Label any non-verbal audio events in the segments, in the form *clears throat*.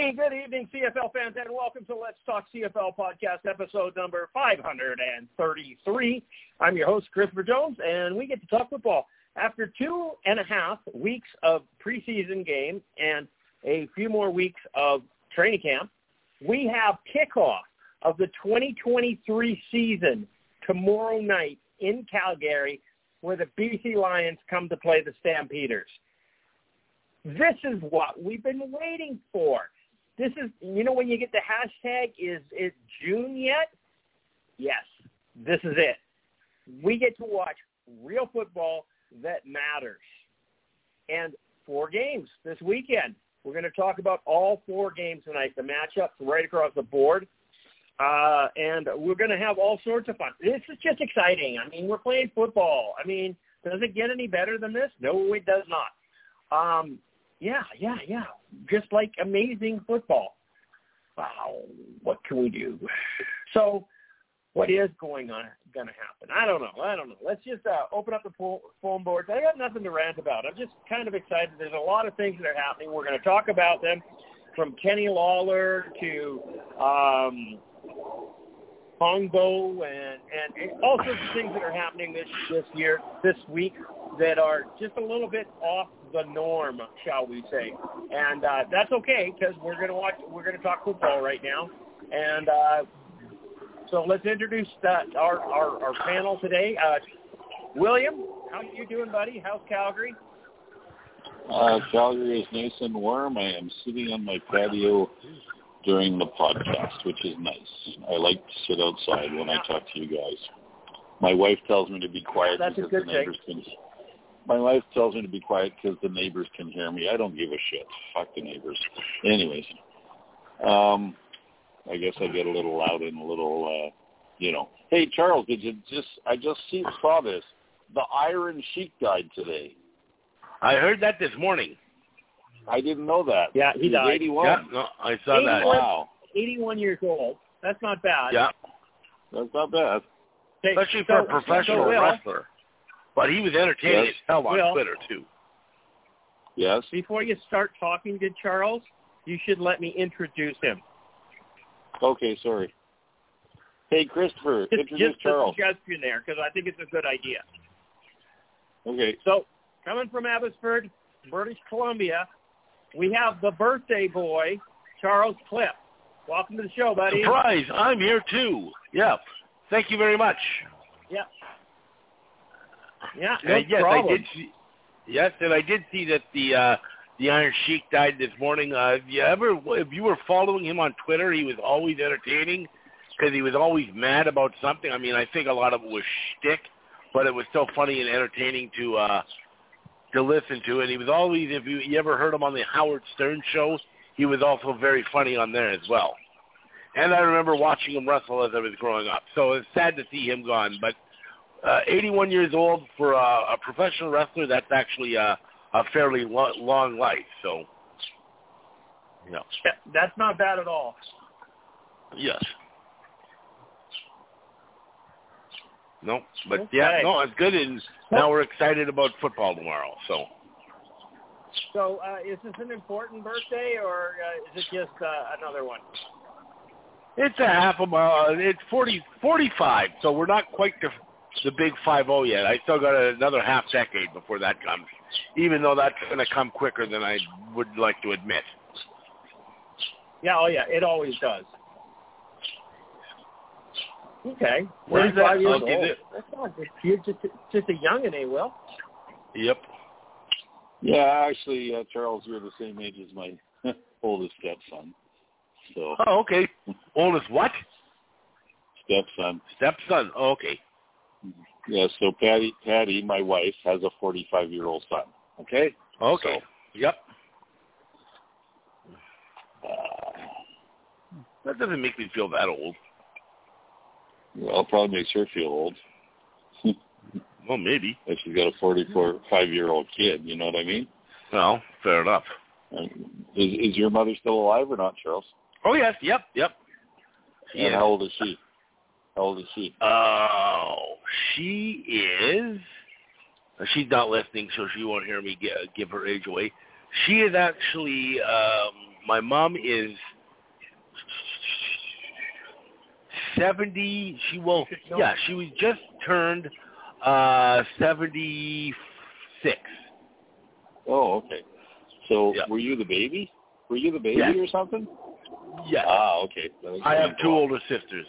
Hey, good evening, CFL fans, and welcome to Let's Talk CFL podcast, episode number 533. I'm your host, Christopher Jones, and we get to talk football. After two and a half weeks of preseason games and a few more weeks of training camp, we have kickoff of the 2023 season tomorrow night in Calgary where the BC Lions come to play the Stampeders. This is what we've been waiting for. This is, you know, when you get the hashtag, is it June yet? Yes, this is it. We get to watch real football that matters. And four games this weekend. We're going to talk about all four games tonight, the matchups right across the board. Uh, and we're going to have all sorts of fun. This is just exciting. I mean, we're playing football. I mean, does it get any better than this? No, it does not. Um, yeah, yeah, yeah. Just like amazing football. Wow, what can we do? So what is going on going to happen? I don't know. I don't know. Let's just uh, open up the phone boards. I got nothing to rant about. I'm just kind of excited. There's a lot of things that are happening. We're going to talk about them, from Kenny Lawler to um, Pongo and and all sorts of things that are happening this this year, this week, that are just a little bit off the norm, shall we say? And uh, that's okay because we're going to watch. We're going to talk football right now, and uh, so let's introduce uh, our, our, our panel today. Uh, William, how you doing, buddy? How's Calgary? Uh, Calgary is nice and warm. I am sitting on my patio during the podcast, which is nice. I like to sit outside when I talk to you guys. My wife tells me to be quiet That's because the neighbors thing. can. My wife tells me to be quiet because the neighbors can hear me. I don't give a shit. Fuck the neighbors. Anyways, um, I guess I get a little loud and a little, uh, you know. Hey, Charles, did you just? I just see, saw this. The Iron Sheik died today. I heard that this morning. I didn't know that. Yeah, he He's died. 81. Yeah, no, I saw 81, that. Wow, 81 years old. That's not bad. Yeah, that's not bad. Okay, especially so, for a professional so Will, wrestler. But he was entertaining Yes. as hell on Will. Twitter too. Yes. Before you start talking to Charles, you should let me introduce him. Okay, sorry. Hey, Christopher, Just, introduce just Charles. a suggestion there because I think it's a good idea. Okay. So, coming from Abbotsford, British Columbia, we have the birthday boy, Charles Cliff. Welcome to the show, buddy. Surprise! I'm here too. Yeah. Thank you very much. Yeah. Yeah, no and yes, problem. I did see. Yes, and I did see that the uh, the Iron Sheik died this morning. Uh, if you ever, if you were following him on Twitter, he was always entertaining because he was always mad about something. I mean, I think a lot of it was shtick, but it was so funny and entertaining to uh, to listen to. And he was always, if you, you ever heard him on the Howard Stern show, he was also very funny on there as well. And I remember watching him wrestle as I was growing up. So it's sad to see him gone, but uh, 81 years old for uh, a professional wrestler, that's actually uh, a fairly lo- long life. So, you know, Yeah, That's not bad at all. yes. No, but yeah, no, it's good. And now we're excited about football tomorrow. So, So, uh, is this an important birthday, or uh, is it just uh, another one? it's a half a mile. It's 40, 45, so we're not quite the, the big 5-0 yet. I still got another half decade before that comes, even though that's going to come quicker than I would like to admit. Yeah, oh yeah, it always does. Okay. Where's that? years I'll old. it- That's not, you're just just a youngin', eh, Will? Yep. Yeah, actually, uh, Charles, you're the same age as my *laughs* oldest stepson. So, Oh, okay. Oldest what? stepson. Stepson. Oh, okay. Yeah, so Patty, Patty, my wife, has a 45-year-old son. Okay. Okay. So, yep. Uh, that doesn't make me feel that old. Well, it probably makes her feel old. *laughs* well, maybe. If she's got a 44, five-year-old kid, you know what I mean? Well, fair enough. Is, is your mother still alive or not, Charles? Oh, yes. Yep. Yep. And yeah. how old is she? How old is she? Oh, she is. She's not listening, so she won't hear me gi- give her age away. She is actually. Um, my mom is seventy. She will. Yeah, she was just turned uh seventy six. Oh, okay. So Yeah. were you the baby? Were you the baby Yes. or something? Yes. Ah, okay. I have two older sisters.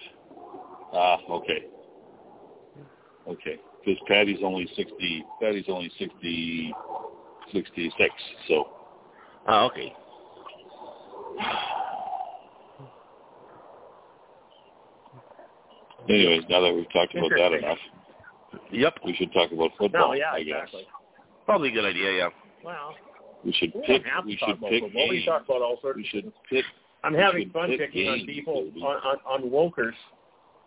Ah, okay. Okay. Because Patty's only sixty. Patty's only sixty, sixty-six. So Oh, okay. anyways, now that we've talked about that enough, Yep. we should talk about football. No, yeah, I guess exactly. Probably a good idea. Yeah. Well, we should we pick. don't have to We talk should pick football. We games. talk about all sorts. We should pick. I'm having fun pick picking on people on, on on wokers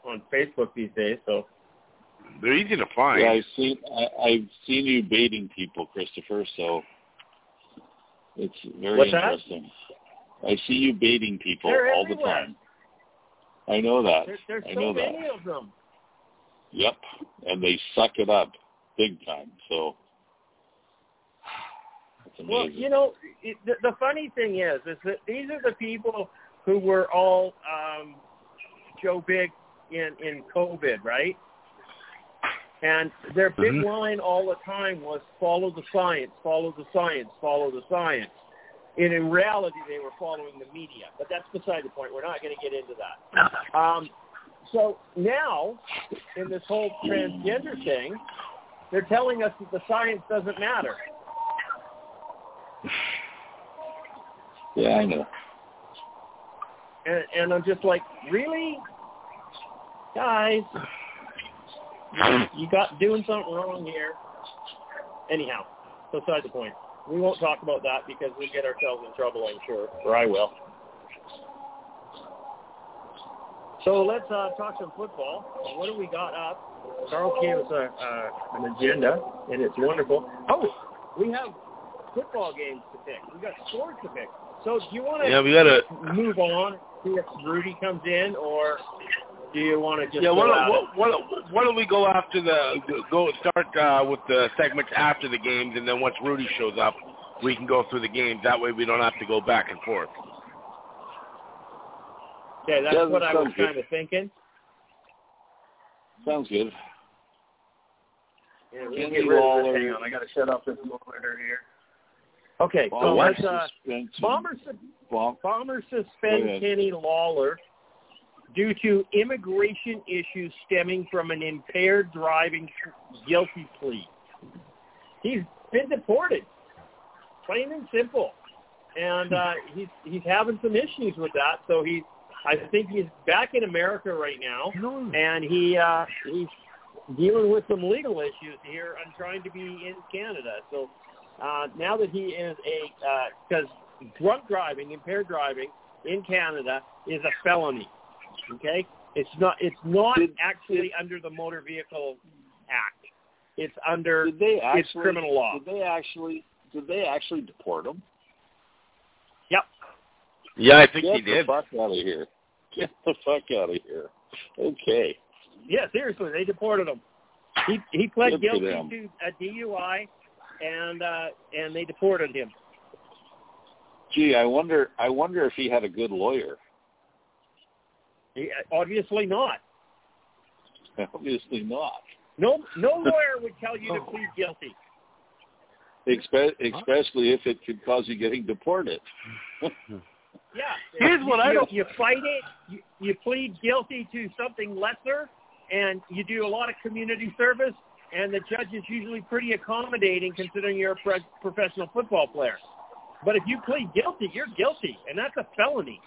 on Facebook these days. So They're easy to find. Yeah, I've seen. I, I've seen you baiting people, Christopher. So it's very What's that? interesting. I see you baiting people They're all the time. I know that. there, there's I so know that. many of them. Yep, and they suck it up big time. So it's Well, you know, it, the, the funny thing is, is that these are the people who were all um, Joe Big in in COVID, right? And their big Mhm. line all the time was "follow the science, follow the science, follow the science." And in reality, they were following the media. But that's beside the point. We're not going to get into that. Um, so now, in this whole transgender thing, they're telling us that the science doesn't matter. *sighs* yeah, I know. and, and I'm just like, really, guys, you got doing something wrong here. Anyhow, beside the point. We won't talk about that because we'll get ourselves in trouble, I'm sure, or I will. So let's uh, talk some football. What do we got up? Carl gave us a, uh, an agenda, and it's wonderful. Oh, we have football games to pick. We got scores to pick. So do you want to Yeah, we gotta. move on, see if Rudy comes in, or do you want to just Yeah, go why at don't, why, don't, why don't we go after the go start uh, with the segments after the games, and then once Rudy shows up, we can go through the games. That way, we don't have to go back and forth. Okay, that's Yeah, what I was kind of thinking. Sounds good. Yeah, we'll Kenny get rid of Lawler. this. Hang on, I got to shut off this monitor here. Okay, so let's, uh, suspension. Bombers, Bomb- Bombers suspend. Kenny Lawler due to immigration issues stemming from an impaired driving guilty plea. He's been deported, plain and simple, and uh, he's he's having some issues with that. So he's I think he's back in America right now, and he uh, he's dealing with some legal issues here and trying to be in Canada. So uh, now that he is a because drunk driving, impaired driving in Canada is a felony. Okay, it's not it's not Did- actually under the Motor Vehicle Act. It's under Did they actually? it's criminal law. Did they actually? Did they actually deport him? Yep. Yeah, I think Get he the fuck out of here! Get the fuck out of here! Okay. Yeah, seriously, they deported him. He he pled Good guilty them. to a DUI, and uh, and they deported him. Gee, I wonder. I wonder if he had a good lawyer. He, obviously not. Obviously not. No no *laughs* lawyer would tell you to oh. plead guilty. Espe- especially if it could cause you getting deported. *laughs* Yeah. Here's what you, I don't- You fight it. You, you plead guilty to something lesser, and you do a lot of community service. And the judge is usually pretty accommodating, considering you're a pro- professional football player. But if you plead guilty, you're guilty, and that's a felony.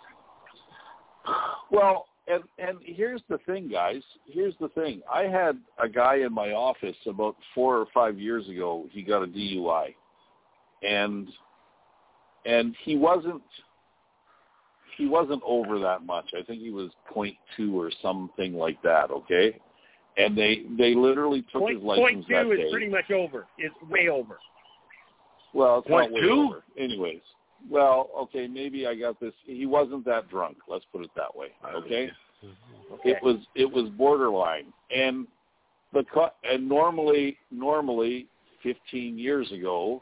Well, and and here's the thing, guys. Here's the thing. I had a guy in my office about four or five years ago. He got a DUI, and and he wasn't he wasn't over that much. I think he was point two or something like that. Okay, and they they literally took Point, his license point that two is day. pretty much over. It's way over. Well, it's Point not way two? over. Anyways, well, okay, maybe I got this. He wasn't that drunk. Let's put it that way. Okay, Okay. it was it was borderline, and the co- and normally normally 15 years ago,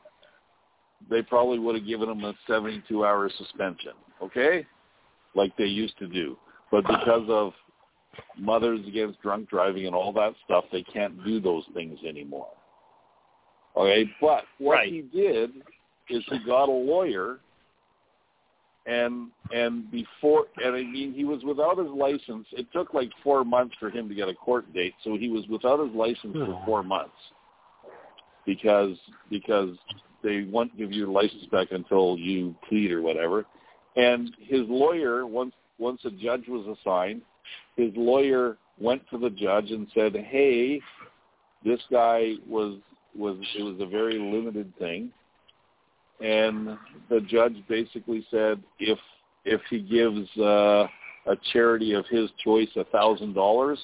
they probably would have given him a 72 hour suspension. Okay, like they used to do, but because of mothers against drunk driving and all that stuff, they can't do those things anymore. Okay, but what Right. he did is he got a lawyer and and before and I mean he was without his license. It took like four months for him to get a court date, so he was without his license for hmm. four months because because they won't give you your license back until you plead or whatever. And his lawyer once once a judge was assigned, his lawyer went to the judge and said, "Hey, this guy was was it was a very limited thing." And the judge basically said, "If if he gives uh, a charity of his choice a thousand dollars,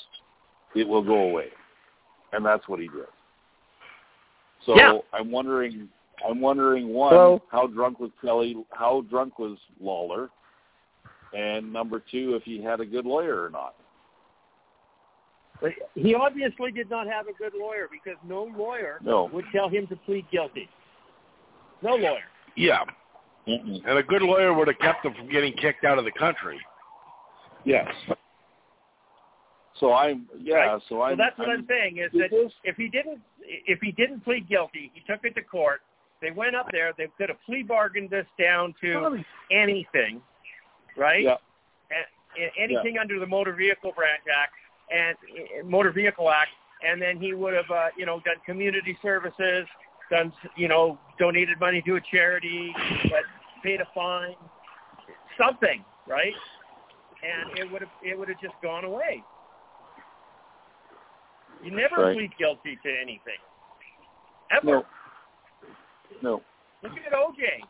it will go away," and that's what he did. So Yeah. I'm wondering, I'm wondering one, Well- how drunk was Kelly? How drunk was Lawler? And number two, if he had a good lawyer or not. But he obviously did not have a good lawyer because no lawyer No. would tell him to plead guilty. No lawyer. Yeah, Mm-mm. and a good lawyer would have kept him from getting kicked out of the country. Yes. So I'm yeah. Right. So I'm. so that's what I'm, I'm saying is that that is- if he didn't if he didn't plead guilty, he took it to court. They went up there. They could have plea bargained this down to anything, right? Yeah. A- a- anything under the Motor Vehicle Branch Act and uh, Motor Vehicle Act, and then he would have, uh, you know, done community services, done, you know, donated money to a charity, but paid a fine, something, right? And it would have it would have just gone away. You never Right. plead guilty to anything, ever. No. No. Look at OJ.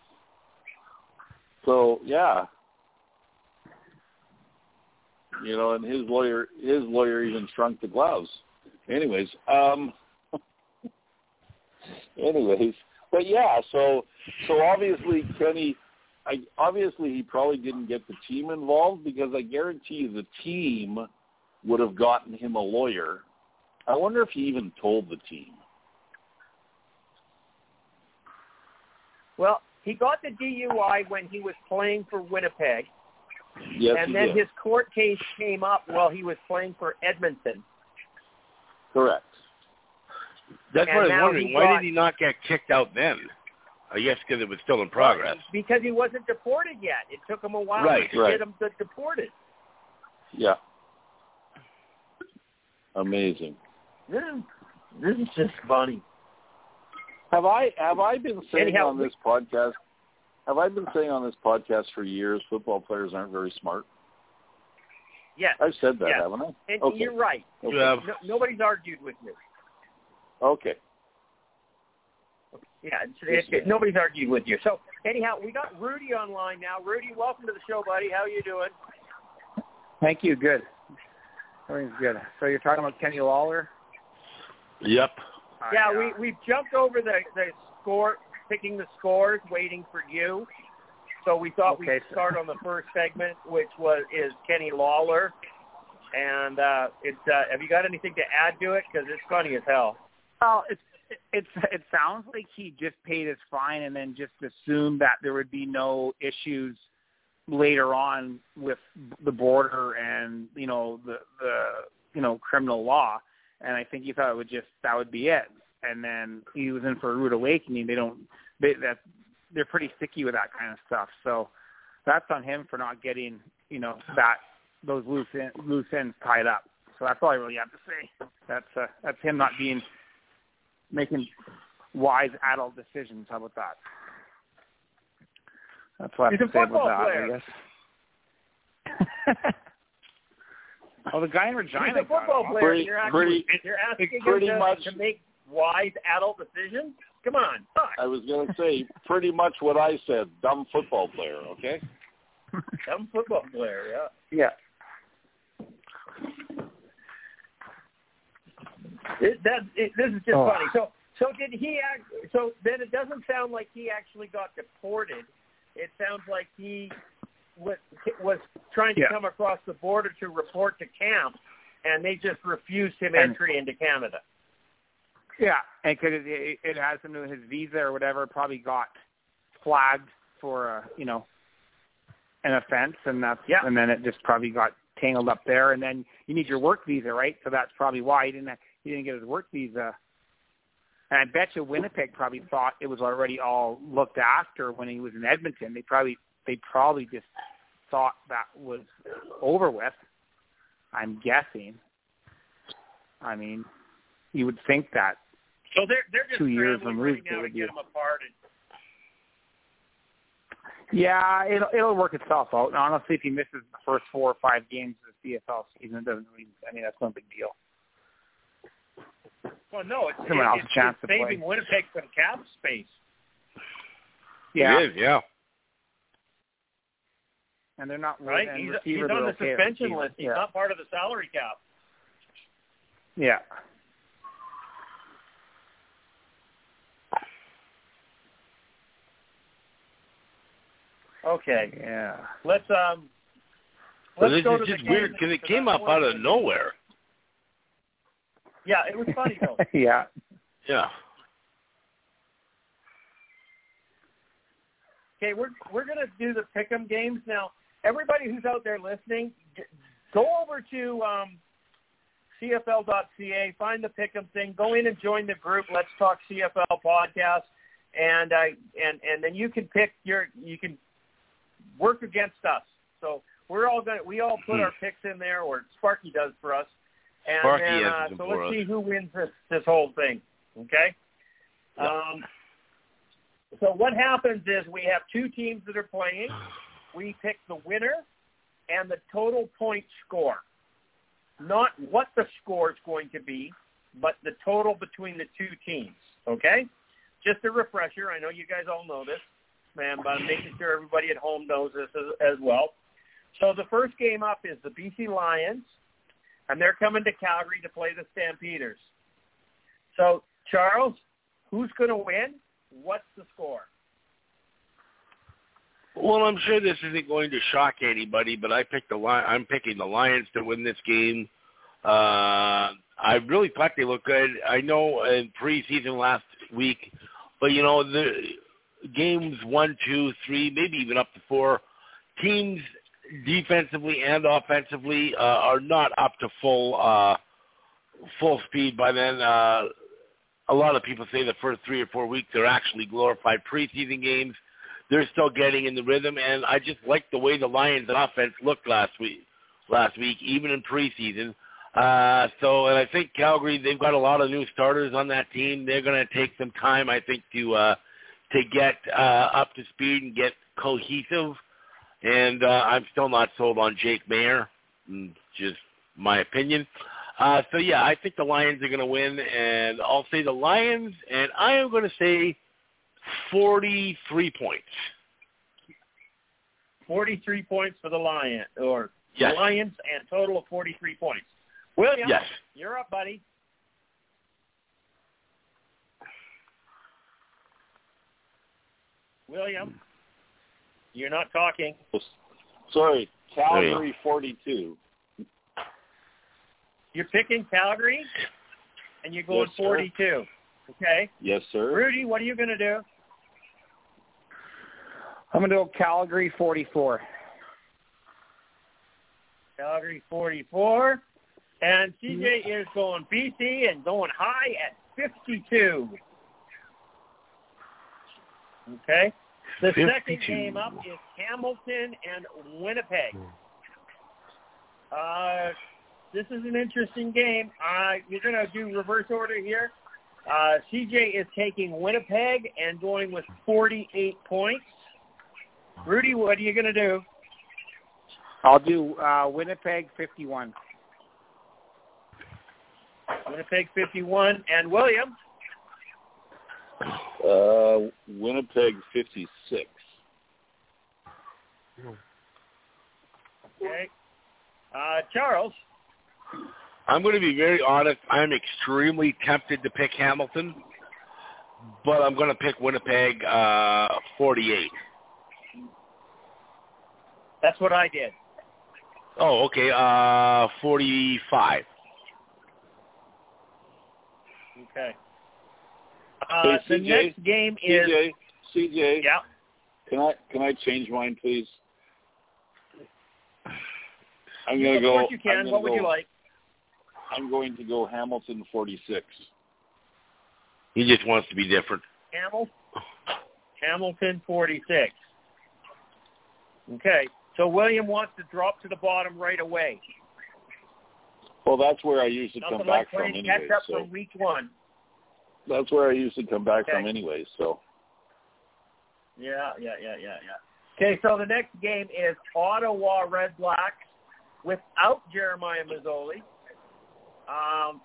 So yeah. You know, and his lawyer his lawyer even shrunk the gloves. Anyways, um anyways. But yeah, so so obviously Kenny I obviously he probably didn't get the team involved because I guarantee the team would have gotten him a lawyer. I wonder if he even told the team. Well, he got the DUI when he was playing for Winnipeg, Yes, and then did. his court case came up while he was playing for Edmonton. Correct. That's And what I was wondering. Why got- did he not get kicked out then? I guess because it was still in progress. Because he wasn't deported yet. It took him a while Right, to right. get him de- deported. Yeah. Amazing. This is, this is just funny. Have I have I been saying Anyhow, on this podcast? Have I been saying on this podcast for years football players aren't very smart? Yes, I've said that, Yes. haven't I? and okay. you're right. Okay. You have No, nobody's argued with you. Okay. Yeah, it's, Yes, it, it, nobody's argued with you. So anyhow, we got Rudy online now. Rudy, welcome to the show, buddy. How are you doing? Thank you. Good. Everything's good. So you're talking about Kenny Lawler? Yep. Yeah, I, we we've jumped over the the score, picking the scores, waiting for you. So we thought Okay, we'd so- start on the first segment, which was is Kenny Lawler, and uh, it's. Uh, have you got anything to add to it? Because it's funny as hell. Well, it's it's it sounds like he just paid his fine and then just assumed that there would be no issues later on with the border and you know the the you know criminal law. And I think he thought it would just that would be it. And then he was in for a rude awakening. They don't they that they're pretty sticky with that kind of stuff. So that's on him for not getting you know that those loose end, loose ends tied up. So that's all I really have to say. That's uh, that's him not being making wise adult decisions. How about that? That's what I He's have to say about that, player. I guess. well, *laughs* oh, the guy in Regina. He's a football player. Pretty- you're asking, pretty- you're asking pretty him to, much- to make wise adult decisions. Come on, fuck. I was going to say pretty much what I said. Dumb football player. Okay. *laughs* Dumb football player, yeah. Yeah. It, that it, this is just Oh. funny. So so did he act? So then it doesn't sound like he actually got deported. It sounds like he was was trying to Yeah. come across the border to report to camp, and they just refused him And- entry into Canada. Yeah, and because it, it, it has to do with his visa or whatever, probably got flagged for a you know an offense, and that's Yeah. and then it just probably got tangled up there, and then you need your work visa, right? So that's probably why he didn't he didn't get his work visa. And I bet you Winnipeg probably thought it was already all looked after when he was in Edmonton. They probably they probably just thought that was over with. I'm guessing. I mean, you would think that So they're they're just Two years removed, right now to get him apart. And, Yeah, it'll it'll work itself out. And honestly, if he misses the first four or five games of the CFL season, it doesn't really. I mean, that's no big deal. Well, no, it's, Someone else it's, a chance it's to play. saving Winnipeg some cap space. Yeah, It is, yeah. and they're not Right? He's, he's on the okay suspension list. He's Yeah, not part of the salary cap. yeah. Okay, Yeah. let's um. But Let's this go is to just the weird game because it came up out of nowhere. Yeah, it was funny though. *laughs* yeah. Yeah. Okay, we're we're gonna do the pick'em games now. Everybody who's out there listening, go over to um, CFL.ca, find the pick'em thing, go in and join the group. Let's talk CFL podcast, and uh, and and then you can pick your you can work against us. So we're all gonna we all put Hmm. our picks in there, or Sparky does for us, and then, uh, so let's us. see who wins this this whole thing. Okay. Yeah. Um, so what happens is we have two teams that are playing. *sighs* We pick the winner and the total point score. Not what the score is going to be, but the total between the two teams. Okay? Just a refresher. I know you guys all know this, man, but I'm making sure everybody at home knows this as, as well. So the first game up is the BC Lions, and they're coming to Calgary to play the Stampeders. So, Charles, who's going to win? What's the score? Well, I'm sure this isn't going to shock anybody, but I picked the Li- I'm picking the Lions to win this game. Uh, I really thought they looked good. I know in preseason last week, but you know the games one, two, three, maybe even up to four teams defensively and offensively uh, are not up to full uh, full speed by then. Uh, a lot of people say the first three or four weeks are actually glorified preseason games they're still getting in the rhythm, and I just like the way the Lions' offense looked last week. Last week, even in preseason. Uh, so, and I think Calgary, they've got a lot of new starters on that team. They're going to take some time, I think, to uh, to get uh, up to speed and get cohesive. And uh, I'm still not sold on Jake Maier, mm, just my opinion. Uh, so yeah, I think the Lions are going to win, and I'll say the Lions, and I am going to say 43 points. 43 points for the Lion or Yes. Lions and total of 43 points. William, Yes. you're up, buddy. William, you're not talking. Sorry, There you Calgary 42. You're picking Calgary, and you're going Yes, sir. 42. Okay. Yes, sir. Rudy, what are you going to do? I'm gonna go Calgary 44. Calgary 44. And CJ is going BC and going high at 52. Okay. The second game up is Hamilton and Winnipeg. Uh, this is an interesting game. Uh, you're going to do reverse order here. Uh, CJ is taking Winnipeg and going with 48 points. Rudy, what are you going to do? I'll do uh, Winnipeg 51. Winnipeg 51. And William? Uh, Winnipeg 56. Okay. Uh, Charles. I'm going to be very honest. I'm extremely tempted to pick Hamilton, but I'm going to pick Winnipeg uh, 48. That's what I did. Oh, okay. Uh, 45. Okay. Uh, Hey, the CJ, next game is CJ, CJ, yeah. can I can I change mine, please? I'm gonna of go. course you can. What would go- you like? I'm going to go Hamilton 46. He just wants to be different. Hamil- Hamilton 46. Okay. So William wants to drop to the bottom right away. Well, that's where I usually come Nothing back like from playing anyway. catch up So from week one. That's where I usually come back Okay. from anyway. So Yeah, yeah, yeah, yeah, yeah. Okay, so the next game is Ottawa Red Blacks without Jeremiah Masoli. Um,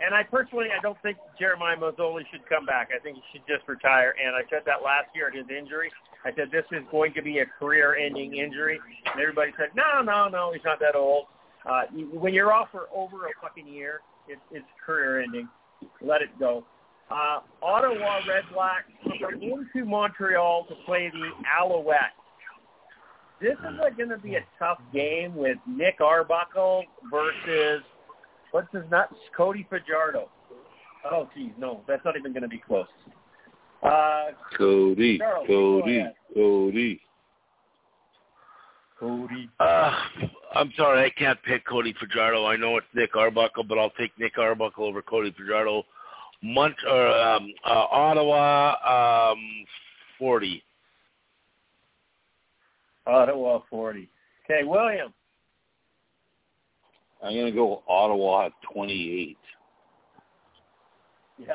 and I personally, I don't think Jeremiah Masoli should come back. I think he should just retire. And I said that last year at his injury. I said this is going to be a career-ending injury. And everybody said, no, no, no, he's not that old. Uh, when you're off for over a fucking year, it, it's career-ending. Let it go. Uh, Ottawa Red Blacks come into Montreal to play the Alouettes. This is like going to be a tough game with Nick Arbuckle versus what's his nuts, Cody Fajardo. Oh, geez, no, that's not even going to be close. Uh, Cody, Charles, Cody. Cody. Cody. Uh, I'm sorry, I can't pick Cody Fajardo. I know it's Nick Arbuckle, but I'll take Nick Arbuckle over Cody Fajardo. Mont or um, uh, Ottawa, um, 40. Ottawa 40. Okay, William. I'm gonna go Ottawa at 28. Yeah,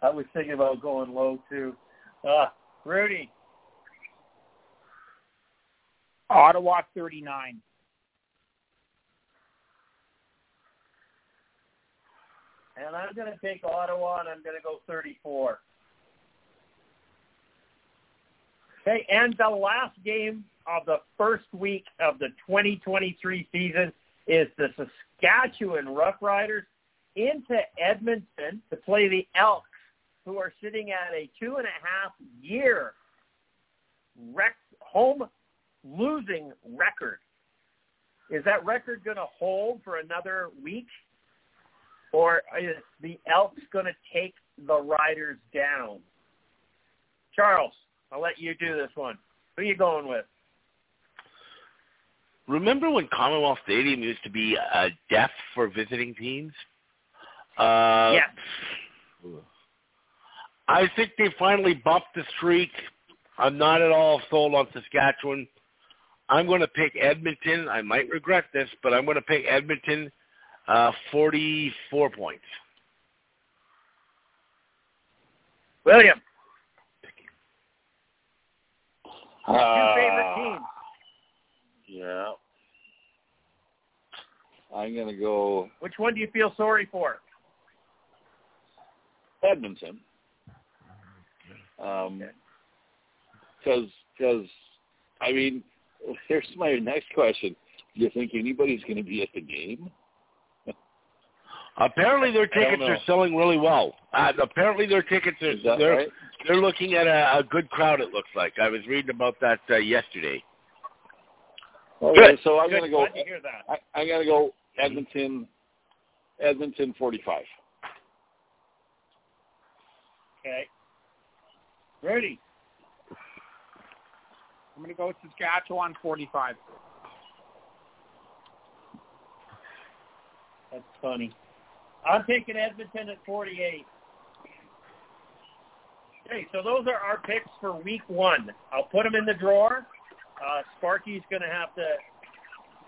I was thinking about going low too. Uh, Rudy. Ottawa 39. And I'm going to take Ottawa, and I'm going to go 34. Okay, and the last game of the first week of the 2023 season is the Saskatchewan Roughriders into Edmonton to play the Elks, who are sitting at a two and a half year rec- home losing record. Is that record going to hold for another week? Or is the Elks going to take the Riders down? Charles, I'll let you do this one. Who are you going with? Remember when Commonwealth Stadium used to be uh, deaf for visiting teams? Uh, yes. I think they finally bumped the streak. I'm not at all sold on Saskatchewan. I'm going to pick Edmonton. I might regret this, but I'm going to pick Edmonton uh, 44 points. William, Uh, two favorite teams. Yeah. I'm gonna go Which one do you feel sorry for? Edmonton. Um, because because I mean, *laughs* here's my next question: Do you think anybody's going to be at the game? Apparently, their tickets are selling really well. Uh, apparently, their tickets are Is that they're right? they're looking at a, a good crowd. It looks like I was reading about that uh, yesterday. Okay, so I'm going to go. Glad to hear that. I, I'm going to go Edmonton. Edmonton 45. Okay. Ready. I'm going to go Saskatchewan 45. that's funny. I'm taking Edmonton at 48. Okay, so those are our picks for week one. I'll put them in the drawer. Uh, Sparky's going to have to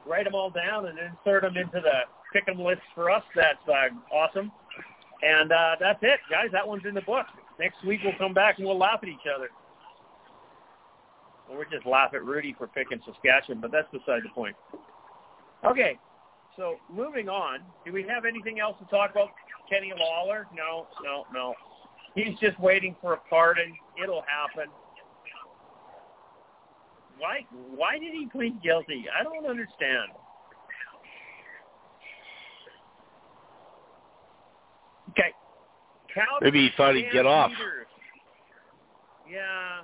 write them all down and insert them into the pick 'em list for us. That's uh, awesome. And uh, that's it, guys. That one's in the book. Next week we'll come back and we'll laugh at each other. Or we'll just laugh at Rudy for picking Saskatchewan, but that's beside the point. Okay, so moving on. Do we have anything else to talk about? Kenny Lawler? No, no, no. He's just waiting for a pardon. It'll happen. Why? Why did he plead guilty? I don't understand. Okay. Maybe he thought he'd get off. Yeah.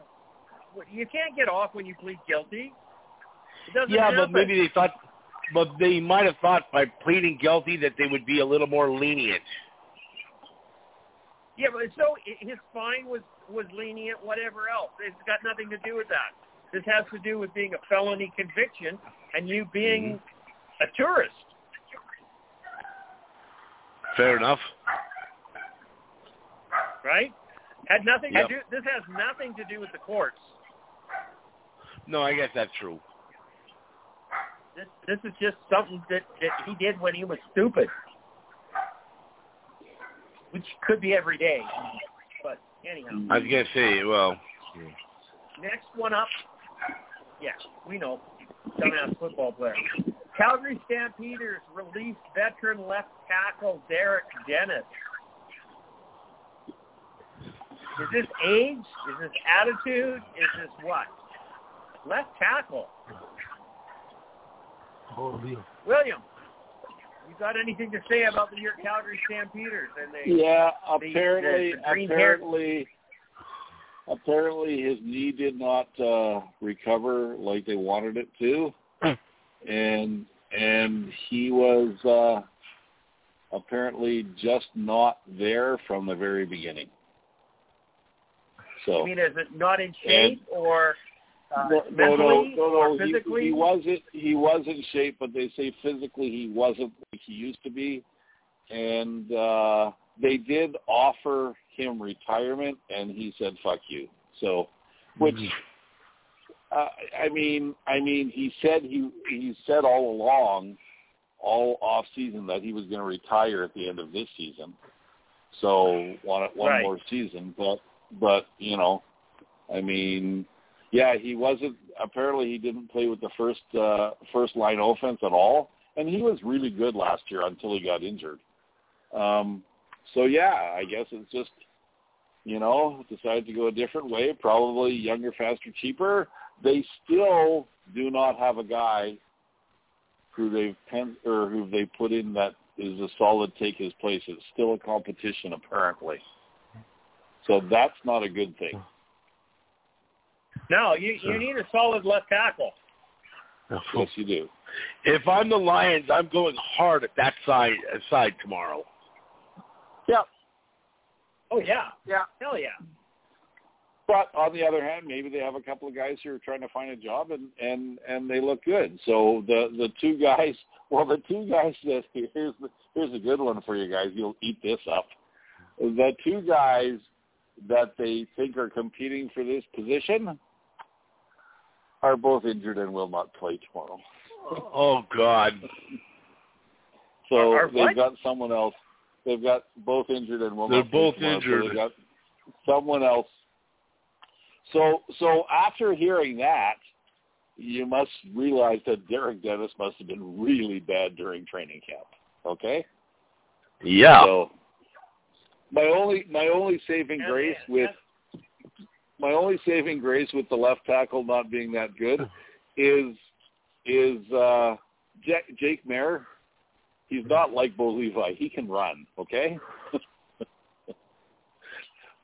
You can't get off when you plead guilty. Yeah, happen. but maybe they thought, but they might have thought by pleading guilty that they would be a little more lenient. Yeah, but so his fine was was lenient. Whatever else, it's got nothing to do with that. This has to do with being a felony conviction and you being mm-hmm. a tourist. Fair enough. right? Had nothing Yep. to do. This has nothing to do with the courts. No, I guess that's true. This this is just something that that he did when he was stupid, which could be every day. But anyhow, I was gonna say, well, next one up. Yeah, we know. Dumbass football player. Calgary Stampeders released veteran left tackle Derek Dennis. Is this age? Is this attitude? Is this what? Left tackle. William, you got anything to say about the, your Calgary Stampeders and the Yeah, apparently, the green-haired- apparently, apparently his knee did not uh, recover like they wanted it to, and and he was uh, apparently just not there from the very beginning. So. I mean, is it not in shape or uh, no, no, no, no, or no. He, physically? he wasn't. He was in shape, but they say physically he wasn't like he used to be. And uh they did offer him retirement, and he said, "Fuck you." So, which, uh, I mean, I mean, he said he he said all along, all off season that he was going to retire at the end of this season. So one one Right. more season, but but you know, I mean, yeah, he wasn't. Apparently, he didn't play with the first uh, first line offense at all, and he was really good last year until he got injured. Um, so yeah, I guess it's just you know decided to go a different way, probably younger, faster, cheaper. They still do not have a guy who they've pen or who they put in that is a solid take his place. It's still a competition apparently. So that's not a good thing. No, you you need a solid left tackle. Of Yes, you do. if I'm the Lions, I'm going hard at that side uh, side tomorrow. Yeah, Oh yeah, yeah. hell yeah. But on the other hand, maybe they have a couple of guys who are trying to find a job and and and they look good. So the the two guys, *laughs* well, the two guys that *laughs* here's the, here's a good one for you guys. You'll eat this up. The two guys that they think are competing for this position are both injured and will not play tomorrow. Oh God. So Are- are they've what? got someone else. They've got both injured and will They're not play both tomorrow. So injured. they've got someone else. So so after hearing that, you must realize that Derek Dennis must have been really bad during training camp. Okay. Yeah. So my only my only saving grace with my only saving grace with the left tackle not being that good is is uh Jake, Jake Maier. He's not like Bo Levi. He can run, okay? *laughs*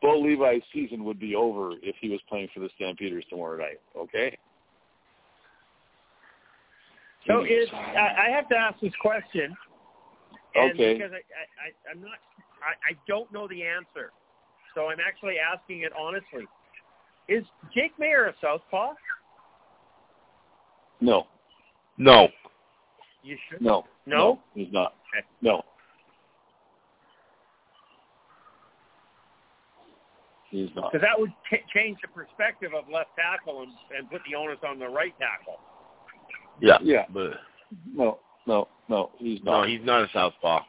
Bo Levi's season would be over if he was playing for the Stampeders tomorrow night, okay? So is I, I have to ask this question. And Okay. Because I, I, I I'm not I, I don't know the answer, so I'm actually asking it honestly. Is Jake Maier a southpaw? No, No. You should. no, No? he's not. Okay. No, he's not. Because that would t- change the perspective of left tackle and, and put the onus on the right tackle. Yeah. Yeah. But No, no, no, he's not. no, not. he's not a southpaw.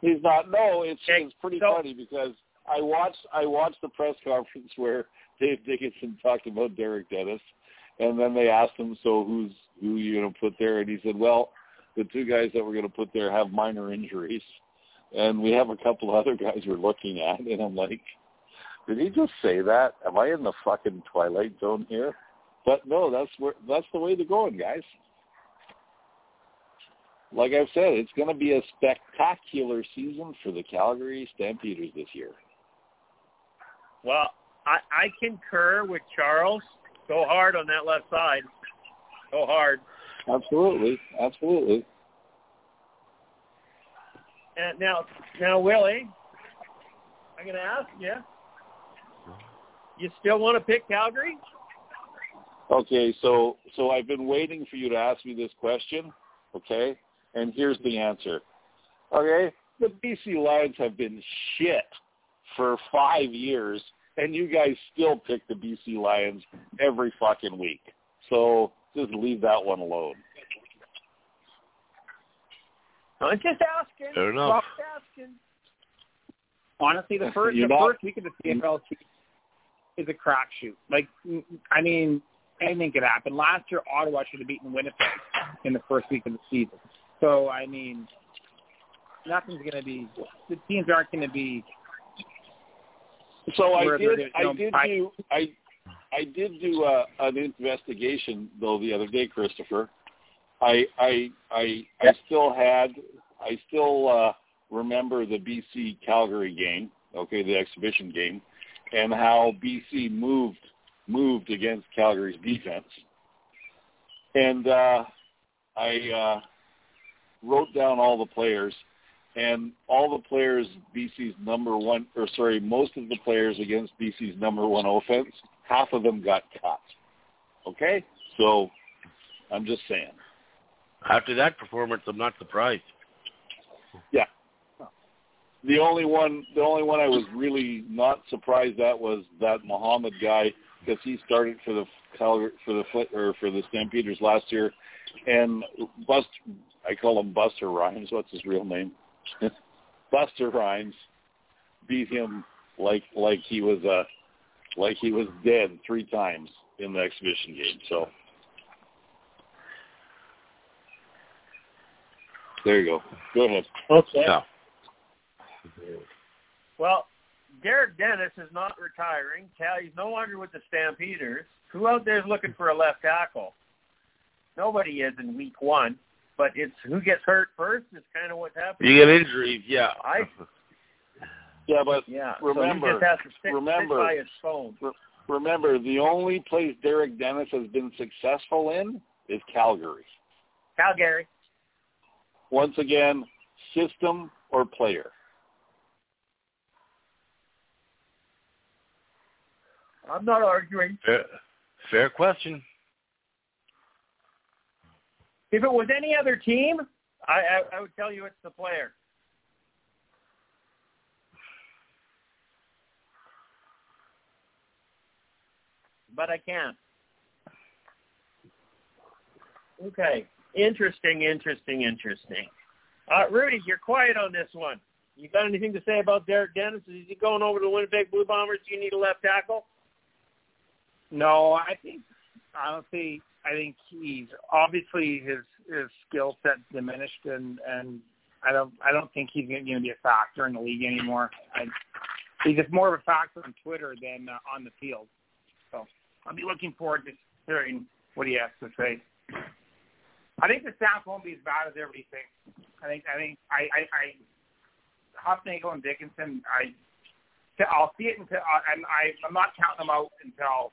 He's not. No, it's Okay, it's pretty so- funny because I watched I watched the press conference where Dave Dickenson talked about Derek Dennis, and then they asked him, "So who's who you going to put there?" And he said, "Well, the two guys that we're going to put there have minor injuries, and we have a couple *laughs* other guys we're looking at." And I'm like, "Did he just say that? Am I in the fucking twilight zone here?" But no, that's where that's the way they're going, guys. Like I've said, it's going to be a spectacular season for the Calgary Stampeders this year. Well, I, I concur with Charles. Go hard on that left side. Go hard. Absolutely, absolutely. And now, now, Willie, I'm going to ask you. You still want to pick Calgary? Okay, so so I've been waiting for you to ask me this question. Okay, and here's the answer. Okay, the BC Lions have been shit for five years, and you guys still pick the BC Lions every fucking week. So just leave that one alone. I'm just asking. Fair enough. Just asking. Honestly, the *laughs* first You're the not- first week of the CFL season is a crapshoot. Like, I mean, anything could happen. Last year, Ottawa should have beaten Winnipeg in the first week of the season. So, I mean, nothing's going to be. The teams aren't going to be. So I did. I know, did I- do. I I did do a, an investigation though the other day, Christopher. I I I I still had. I still uh, remember the BC Calgary game. Okay, the exhibition game, and how BC moved moved against Calgary's defense. And uh, I uh, wrote down all the players and all the players BC's number one, or sorry, most of the players against BC's number one offense, half of them got cut. Okay, so I'm just saying. After that performance, I'm not surprised. Yeah. The only one, the only one I was really not surprised at was that Muhammad guy because he started for the Calgary for the foot or for the Stampeders last year, and Bust, I call him Buster Rhymes. What's his real name? *laughs* Buster Rhymes beat him like like he was uh like he was dead three times in the exhibition game. So there you go. Go ahead. Okay. Yeah. Well, Derek Dennis is not retiring. Cal, he's no longer with the Stampeders. Who out there is looking for a left tackle? Nobody is in week one, but it's who gets hurt first is kind of what's happening. You get injuries, yeah. I- *laughs* Yeah, but Yeah. Remember- so he just has to sit, remember- sit by his phone. remember, the only place Derek Dennis has been successful in is Calgary. Calgary. Once again, system or player. I'm not arguing. Fair, fair question. If it was any other team, I, I, I would tell you it's the player. But I can't. Okay. Interesting, interesting, interesting. Uh, Rudy, you're quiet on this one. You got anything to say about Derek Dennis? Is he going over to the Winnipeg Blue Bombers? Do you need a left tackle? No, I think honestly, I think he's obviously his his skill set's diminished, and and I don't I don't think he's going to be a factor in the league anymore. I, he's just more of a factor on Twitter than uh, on the field. So I'll be looking forward to hearing what he has to say. I think the staff won't be as bad as everybody thinks. I think I think I I, I Hufnagel and Dickenson. I I'll see it until I, I'm I, I'm not counting them out until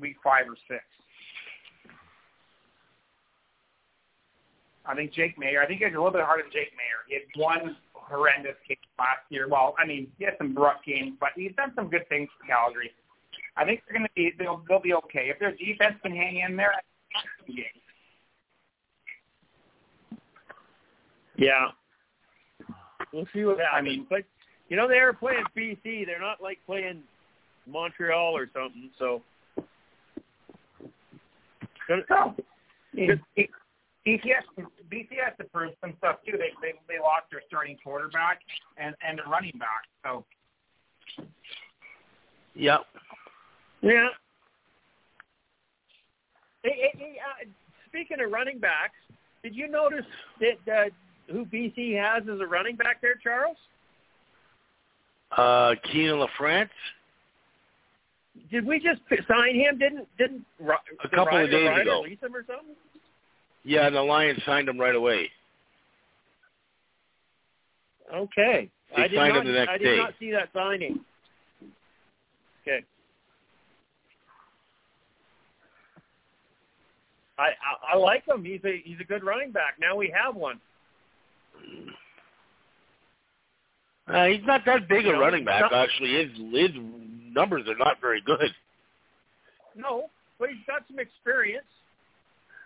week five or six. I think Jake Maier. I think he's a little bit harder than Jake Maier. He had one horrendous game last year. Well, I mean, he had some rough games, but he's done some good things for Calgary. I think they're going to be they'll they'll be okay if their defense can hang in there. Yeah. Yeah. We'll see what happens. I mean- but you know they are playing BC. They're not like playing Montreal or something. So So, BC has, BC has to prove some stuff too. They they they lost their starting quarterback and and their running back. So Yep. yeah. Hey, hey, hey, uh, speaking of running backs, did you notice that uh, who BC has as a running back there, Charles? Uh, Kienan LaFrance. Did we just sign him? Didn't didn't a couple of days ago release him or something? Yeah, and the Lions signed him right away. Okay. They I did signed not, him the next I did day. not see that signing. Okay. I, I I like him. He's a he's a good running back. Now we have one. Uh, he's not that big a running back. Actually, his his numbers are not very good. No, but he's got some experience.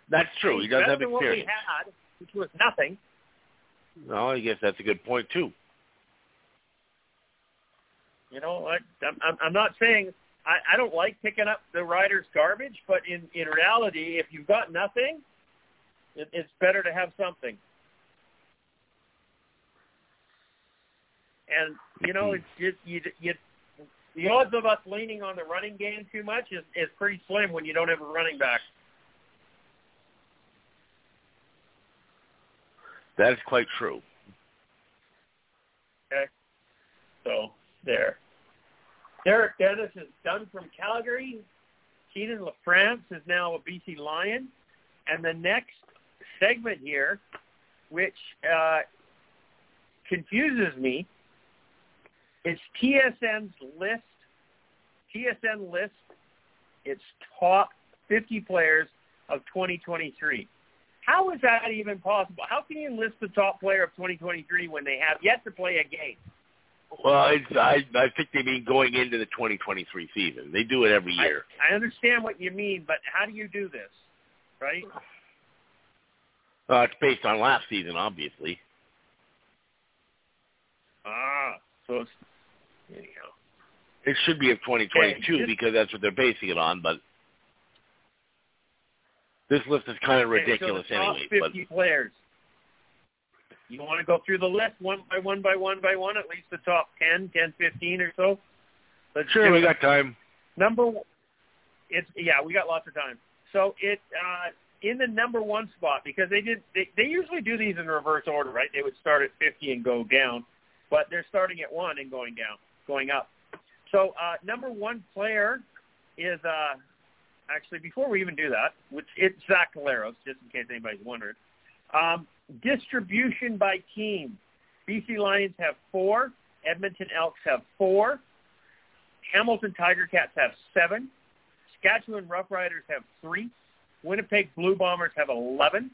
That's true. He does have than what we had, which was nothing. Well, I guess that's a good point too. You know, I, I'm I'm- I'm not saying I, I don't like picking up the rider's garbage, but in in reality, if you've got nothing, it, it's better to have something. And you know, *clears throat* it's just you you the odds of us leaning on the running game too much is is pretty slim when you don't have a running back. That is quite true. Okay, so there. Derek Dennis is done from Calgary. Kienan LaFrance is now a BC Lion. And the next segment here, which uh, confuses me, is TSN's list. TSN list its top 50 players of 2023. How is that even possible? How can you list the top player of 2023 when they have yet to play a game? Well, it's, I I think they mean going into the 2023 season. They do it every year. I, I understand what you mean, but how do you do this? Right? Uh, it's based on last season, obviously. Ah, so it's anyhow. It should be of 2022 Okay, because that's what they're basing it on. But this list is kind of Okay, ridiculous so the top anyway. But 50 players. You want to go through the list one by one by one by one, at least the top 10, 10, 15 or so? Let's sure, we it. got time. Number one, it's yeah, we got lots of time. So it uh, in the number one spot because they did they, they usually do these in reverse order, right? They would start at 50 and go down, but they're starting at one and going down, going up. So uh, number one player is uh, actually before we even do that, which it's Zach Collaros, just in case anybody's wondering. Um, distribution by team: BC Lions have four, Edmonton Elks have four, Hamilton Tiger Cats have seven. Saskatchewan Roughriders have three. Winnipeg Blue Bombers have 11.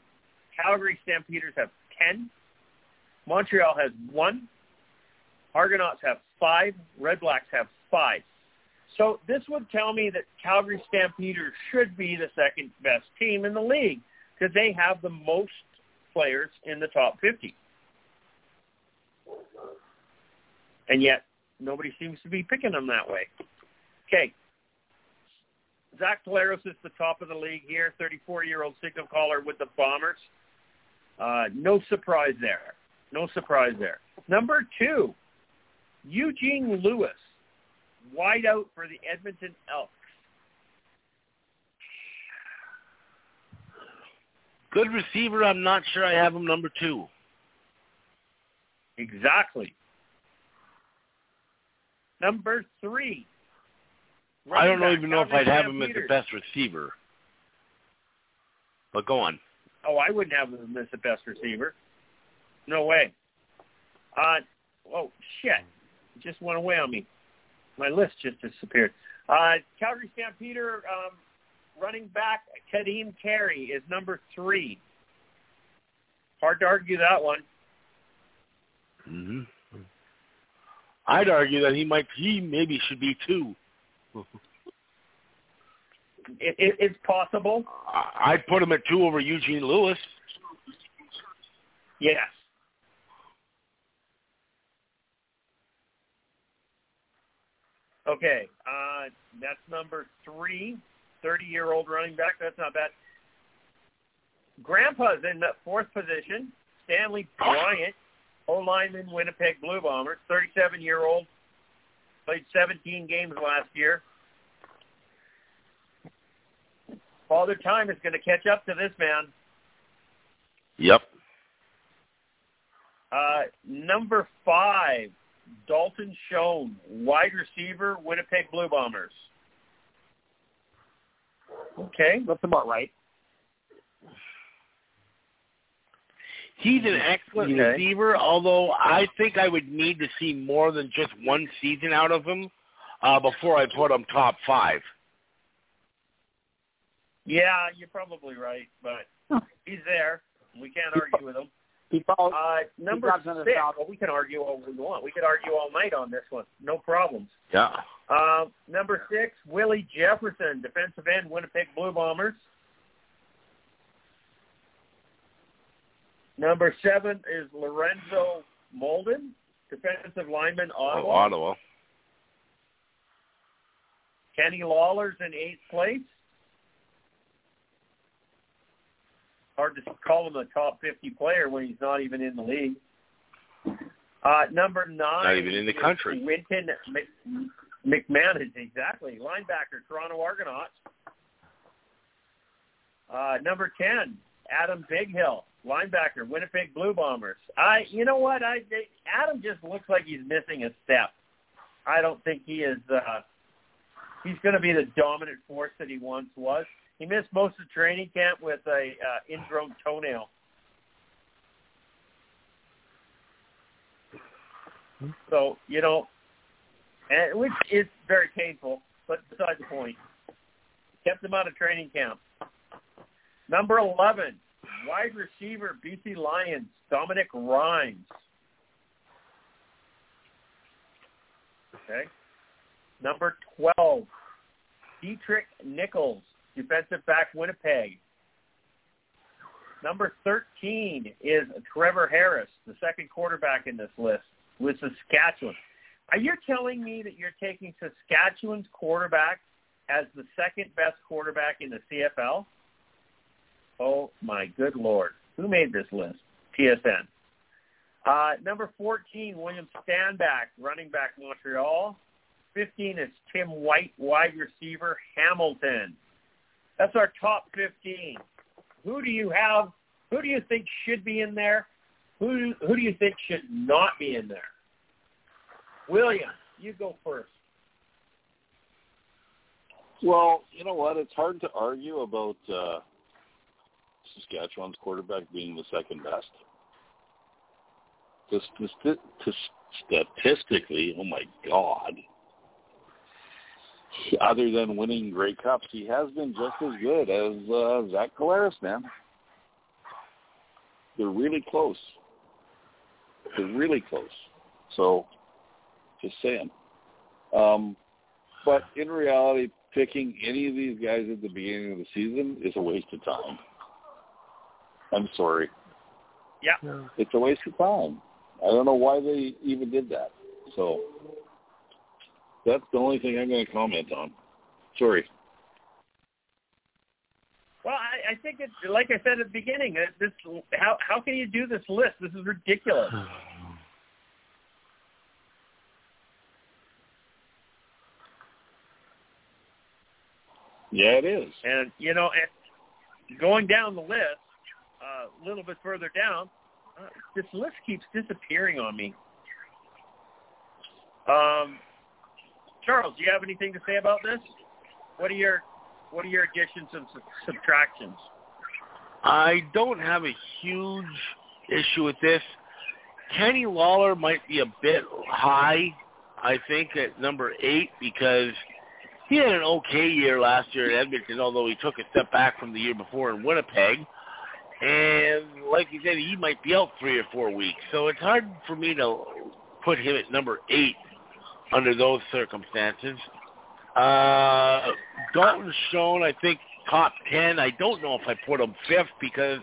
Calgary Stampeders have 10. Montreal has one. Argonauts have five. Red Blacks have five. So this would tell me that Calgary Stampeders should be the second best team in the league because they have the most players in the top 50. And yet nobody seems to be picking them that way. Okay. Zach Collaros is the top of the league here, 34-year-old signal caller with the Bombers. Uh, no surprise there. No surprise there. Number two, Eugene Lewis, wide out for the Edmonton Elks. Good receiver. I'm not sure I have him number two. Exactly. Number three. I don't running even know if I'd have him as the best receiver. But go on. Oh, I wouldn't have him as the best receiver. No way. Uh, oh, shit. It just went away on me. My list just disappeared. Uh, Calgary Stampeder um, running back Ka'Deem Carey is number three. Hard to argue that one. hmm I'd argue that he might, he maybe should be two. *laughs* It, it, it's possible. I- I'd put him at two over Eugene Lewis. Yes. Okay, uh, that's number three, 30-year-old running back. That's not bad. Grandpa's in the fourth position. Stanley Bryant, O-lineman, Winnipeg Blue Bombers, 37-year-old. Played 17 games last year. Father Time is going to catch up to this man. Yep. Uh, number five, Dalton Schoen, wide receiver, Winnipeg Blue Bombers. Okay. That's about right. He's an excellent Okay. receiver, although I think I would need to see more than just one season out of him uh, before I put him top five. Yeah, you're probably right, but he's there. We can't argue with him. He falls. Uh, number drops on the six. Well, we can argue all we want. We could argue all night on this one. No problems. Yeah. Uh, number six, Willie Jefferson, defensive end, Winnipeg Blue Bombers. Number seven is Lorenzo Mauldin, defensive lineman, Oh, Ottawa. Ottawa. Kenny Lawler's in eighth place. Hard to call him a top 50 player when he's not even in the league. Uh, number nine. Not even in the country. Wynton Mc- McManus, exactly. Linebacker, Toronto Argonauts. Uh, number 10, Adam Bighill, linebacker, Winnipeg Blue Bombers. I, you know what? I they, Adam just looks like he's missing a step. I don't think he is. Uh, he's going to be the dominant force that he once was. He missed most of training camp with a uh, ingrown toenail. So you know, and which is very painful, but beside the point. Kept him out of training camp. Number eleven, wide receiver, BC Lions, Dominique Rhymes. Okay. Number twelve, Deatrick Nichols, defensive back, Winnipeg. Number 13 is Trevor Harris, the second quarterback in this list with Saskatchewan. Are you telling me that you're taking Saskatchewan's quarterback as the second best quarterback in the CFL? Oh my good lord. Who made this list? TSN. Uh, number 14, William Stanback, running back Montreal. 15 is Tim White, wide receiver, Hamilton. That's our top 15. Who do you have? Who do you think should be in there? Who who do you think should not be in there? William, you go first. Well, you know what? It's hard to argue about uh, Saskatchewan's quarterback being the second best. Just, just, just statistically, oh my God. *laughs* Other than winning Grey Cups, he has been just as good as uh, Zach Collaros, man. They're really close. They're really close. So, just saying. Um, but in reality, picking any of these guys at the beginning of the season is a waste of time. I'm sorry. Yeah. It's a waste of time. I don't know why they even did that. So that's the only thing I'm going to comment on. Sorry. Well, I, I think it's like I said at the beginning. uh, This how how can you do this list? This is ridiculous. *sighs* Yeah, it is. And you know, and going down the list, uh, a little bit further down, uh, this list keeps disappearing on me. Um, Charles, do you have anything to say about this? What are your what are your additions and subtractions? I don't have a huge issue with this. Kenny Lawler might be a bit high, I think, at number eight because he had an okay year last year at Edmonton, although he took a step back from the year before in Winnipeg. And like you said, he might be out three or four weeks. So it's hard for me to put him at number eight under those circumstances. Uh, Dalton Schoen, I think top ten. I don't know if I put him fifth because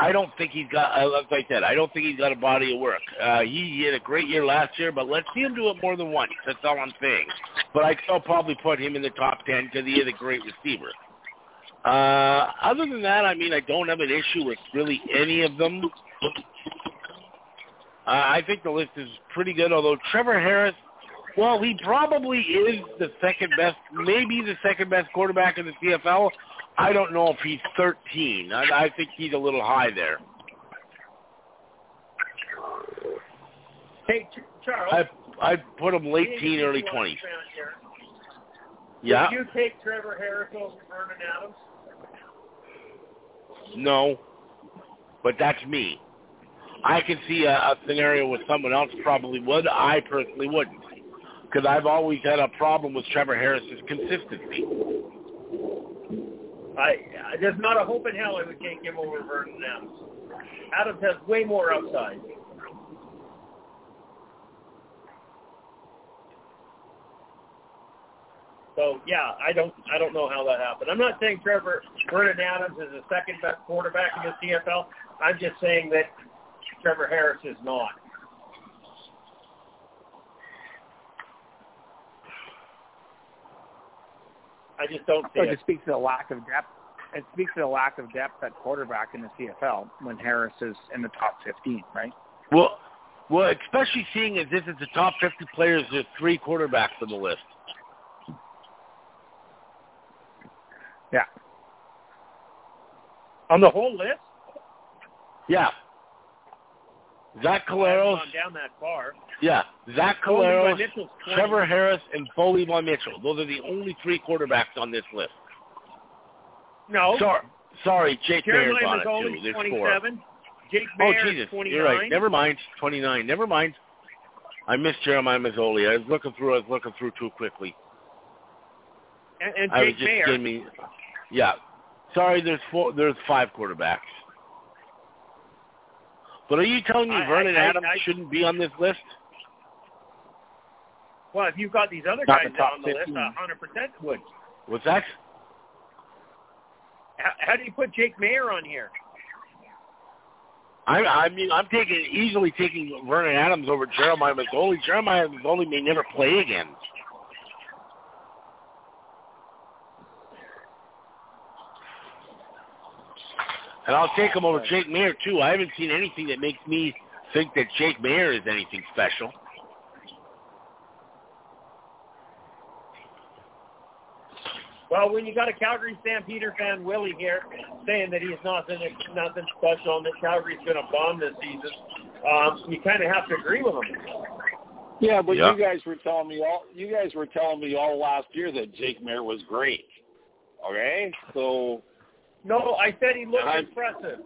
I don't think he's got. uh, Like I said, I don't think he's got a body of work. Uh, he, he had a great year last year, but let's see him do it more than once. That's all I'm saying. But I still probably put him in the top ten because he is a great receiver. Uh, other than that, I mean, I don't have an issue with really any of them. Uh, I think the list is pretty good, although Trevor Harris, well, he probably is the second best, maybe the second best quarterback in the CFL. I don't know if he's 13. I, I think he's a little high there. Hey, Charles. I I put him late teen, early 20s. Here, Yeah. Would you take Trevor Harris over Vernon Adams? No, but that's me. I can see a, a scenario where someone else probably would. I personally wouldn't, because I've always had a problem with Trevor Harris's consistency. I there's not a hope in hell I would take him over Vernon Adams. Adams has way more upside. So yeah, I don't I don't know how that happened. I'm not saying Trevor Vernon Adams is the second best quarterback in the CFL. I'm just saying that Trevor Harris is not. I just don't see So it. it speaks to the lack of depth. It speaks to the lack of depth at quarterback in the CFL when Harris is in the top 15, right? Well, well, especially seeing as this is the top 50 players, there's three quarterbacks on the list. Yeah. On the whole list, Yeah. Zach Collaros, down that far. yeah, Zach Collaros, Trevor Harris, and Bo Levi Mitchell. Those are the only three quarterbacks on this list. No, Sorry, sorry, Jake Jeremiah on it too. There's four. 27. Jake Oh Jesus, 29. you're right. Never mind. 29. Never mind. I missed Jeremiah Masoli. I was looking through. I was looking through too quickly. And, and I was Jake just Maier. me. Yeah. Sorry, there's four. There's five quarterbacks. But are you telling me I- Vernon I- Adams I- shouldn't be on this list? Well, if you've got these other Not guys the on the list, 15. a 100% would. What's that? How, how do you put Jake Maier on here? I, I mean, I'm taking easily taking Vernon Adams over Jeremiah Masoli. Jeremiah Masoli may never play again. And I'll take him over Jake Maier too. I haven't seen anything that makes me think that Jake Maier is anything special. Well, when you got a Calgary Stampeder fan, Willie here, saying that he's nothing, nothing special and that Calgary's going to bomb this season, um, you kind of have to agree with him. Yeah, but Yeah. you guys were telling me all you guys were telling me all last year that Jake Mayer was great. Okay, so No, I said he looked I'm- impressive.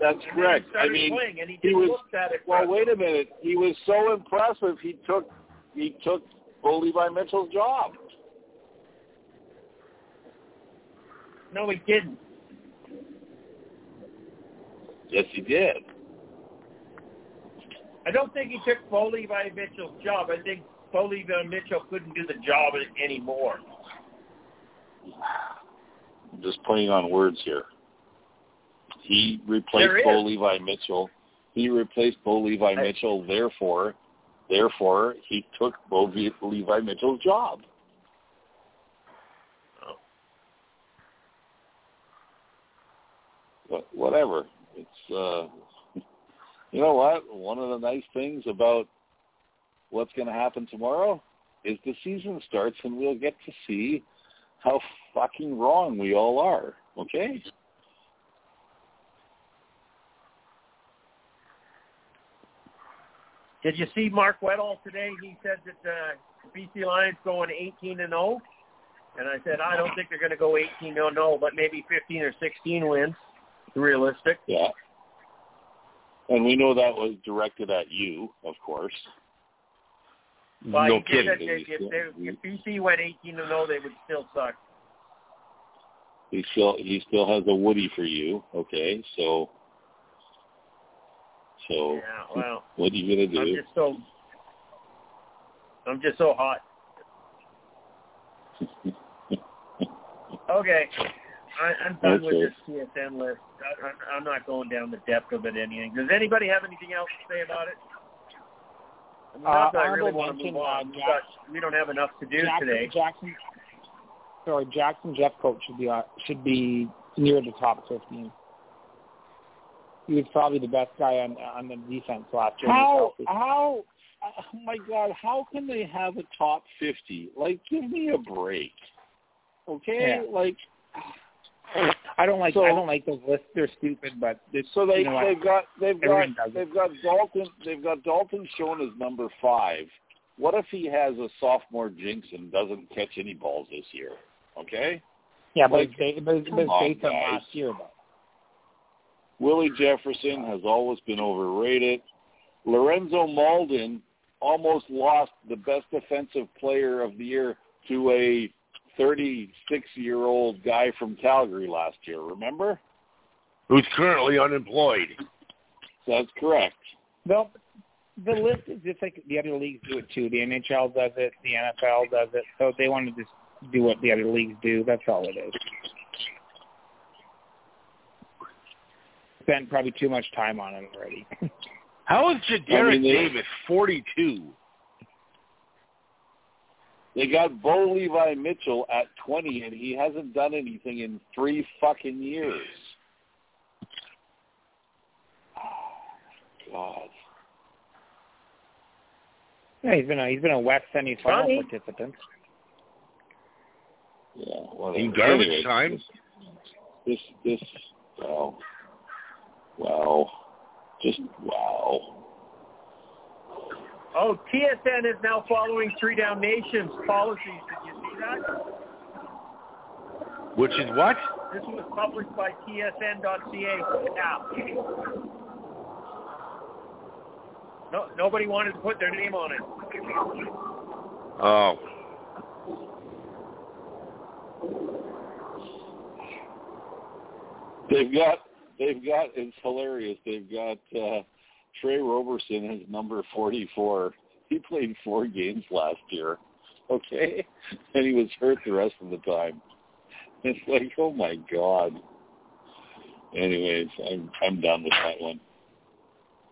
that's And correct. I mean, he he was- well, wait a minute. He was so impressive. He took he took Bo Levi Mitchell's job. No, he didn't. Yes, he did. I don't think he took Bo Levi Mitchell's job. I think Bo Levi Mitchell couldn't do the job anymore. Just playing on words here. He replaced. Bo Levi Mitchell. He replaced Bo Levi I- Mitchell. Therefore, therefore, he took Bo V- Levi Mitchell's job. But whatever. It's uh, *laughs* you know what? One of the nice things about what's going to happen tomorrow is the season starts, and we'll get to see how fucking wrong we all are. Okay. Did you see Mark Weddle today? He said that uh, BC Lions going 18 and 0, and I said I don't think they're going to go 18 and 0, but maybe 15 or 16 wins. Realistic. Yeah. And we know that was directed at you, of course. But no kidding. said that if, they, if BC went 18 and 0, they would still suck. He still he still has a Woody for you. Okay, so so Yeah, well, what are you gonna do? I'm just so I'm just so hot. *laughs* Okay, I, I'm done with this TSN list. I, I'm, I'm not going down the depth of it. Anything? Does anybody have anything else to say about it? I mean, not that I really want to move on. uh, We've we don't have enough to do Jackson, today. Jackson, sorry, Jackson Jeffcoat should be uh, should be near the top 15. He was probably the best guy on on the defense last year. How how oh my god, how can they have a top fifty? Like give me a break. Okay? Yeah. Like I don't like So- I don't like those lists. They're stupid, but it's, so they you know, they've got they've got Everyone does it. they've got Dalton they've got Dalton Schoen as number five what if he has a sophomore jinx and doesn't catch any balls this year? Okay. Yeah, but Like, it's, but it's, but it's based on last year, though. Willie Jefferson has always been overrated. Lorenzo Mauldin almost lost the best defensive player of the year to a 36-year-old guy from Calgary last year. Remember? Who's currently unemployed. That's correct. Well, the list is just like the other leagues do it too. The NHL does it, the NFL does it. So they want to just do what the other leagues do. That's all it is. Spent probably too much time on it already. *laughs* How is Jadaric I mean, they- Davis 42? They got Bo Levi Mitchell at 20, and he hasn't done anything in three fucking years. God. yeah, he's been a he's been a West semifinal Funny. participant. Yeah. Whatever. In garbage Anyway, time? This, this, wow. Wow. Just wow. Oh, TSN is now following Three Down Nations policies. Did you see that? Which is what? This was published by TSN.ca app. No, nobody wanted to put their name on it. Oh. They've got, they've got, it's hilarious. They've got uh, Tre Roberson as number 44. He played four games last year, okay? And he was hurt the rest of the time. *laughs* It's like, oh my God. Anyways, I'm, I'm done with that one.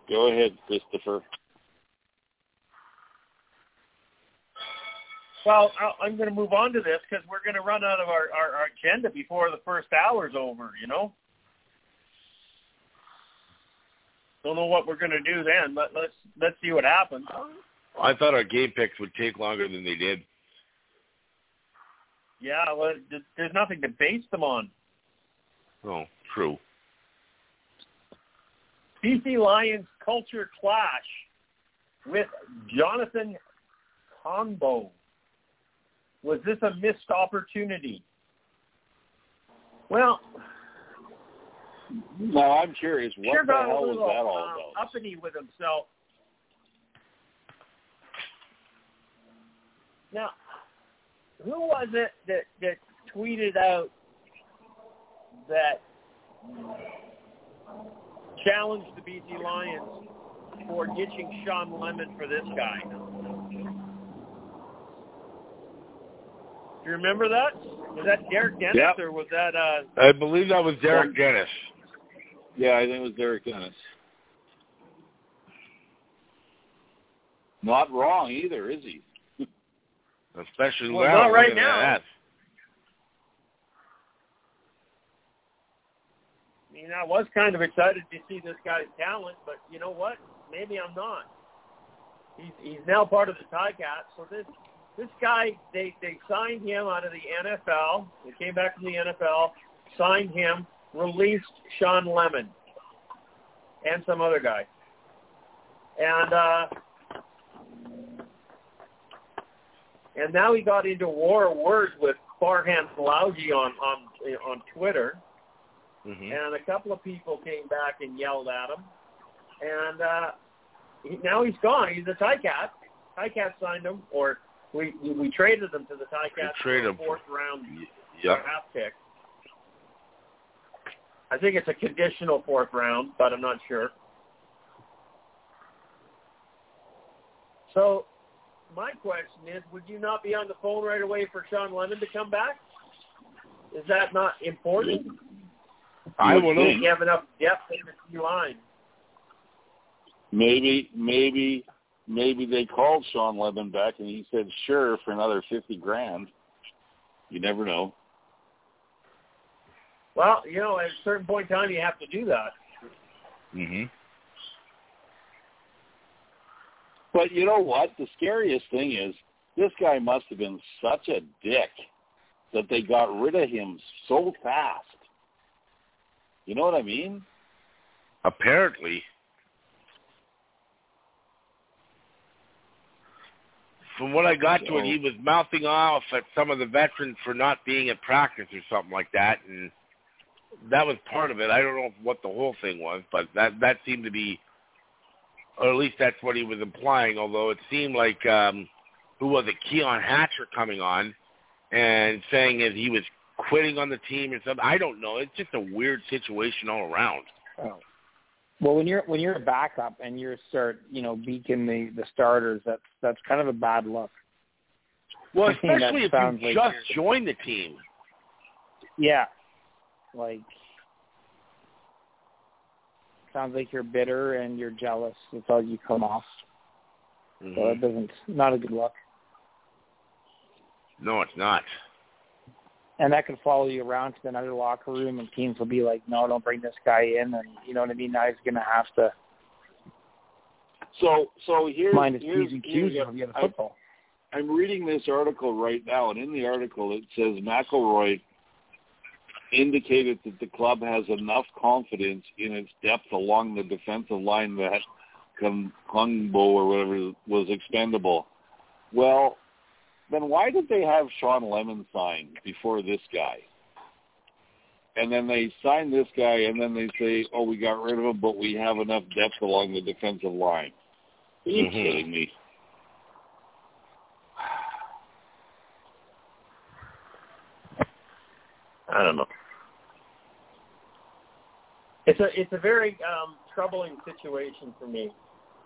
Go ahead, Christopher. Well, I'm going to move on to this because we're going to run out of our, our, our agenda before the first hour's over, you know? Don't know what we're going to do then, but let's let's see what happens. I thought our game picks would take longer than they did. Yeah, well, there's nothing to base them on. Oh, true. BC Lions culture clash with Jonathan Kongbo. Was this a missed opportunity? Well, Now I'm curious, what sure the hell was little that all uh, about? uppity with himself. Now, who was it that that tweeted out that challenged the BC Lions for ditching Shawn Lemon for this guy? Do you remember that? Was that Derek Dennis Yep. or was that uh I believe that was Derek Dennis. Yeah, I think it was Derek Dennis. Not wrong either, is he? *laughs* Especially Well, now. not right now. that. I mean, I was kind of excited to see this guy's talent, but you know what? Maybe I'm not. He's he's now part of the Ticats. So this this guy, they they signed him out of the NFL. They came back from the NFL, signed him, released Shawn Lemon, and some other guy, and uh, and now he got into war of words with Farhan Lalji on on on Twitter hmm and a couple of people came back and yelled at him, and uh, he, now he's gone. He's a Ticat. Ticat signed him, or we we, we traded him to the Ticats We traded him fourth round Yep. draft pick. I think it's a conditional fourth round, but I'm not sure. So my question is, would you not be on the phone right away for Shawn Lemon to come back? Is that not important? I will think. You have enough depth in the line? Maybe, maybe, maybe they called Shawn Lemon back and he said sure for another fifty grand. You never know. Well, you know, at a certain point in time, you have to do that. hmm But you know what? The scariest thing is this guy must have been such a dick that they got rid of him so fast. You know what I mean? Apparently. From what I got to it, he was mouthing off at some of the veterans for not being at practice or something like that, and that was part of it. I don't know what the whole thing was, but that that seemed to be, or at least that's what he was implying. Although it seemed like um, who was it, Keon Hatcher coming on and saying that he was quitting on the team or something. I don't know. It's just a weird situation all around. Oh. Well, when you're when you're a backup and you start, you know, beaking the the starters, that's that's kind of a bad look. Well, I think that especially if you like just joined the team. Yeah, like sounds like you're bitter and you're jealous. That's all you come off. So Mhm. it doesn't not a good look, No, it's not. and that could follow you around to another locker room, and teams will be like, "No, don't bring this guy in," and you know what I mean. Now he's gonna have to So so here's mind his here's, p's and here's q's of the other I- football. I'm reading this article right now, and in the article it says McEvoy indicated that the club has enough confidence in its depth along the defensive line that Kun- Kongbo or whatever was expendable. Well, then why did they have Shawn Lemon sign before this guy? And then they sign this guy, and then they say, "Oh, we got rid of him, but we have enough depth along the defensive line." Are you Mhm. kidding me? I don't know. It's a it's a very um, troubling situation for me.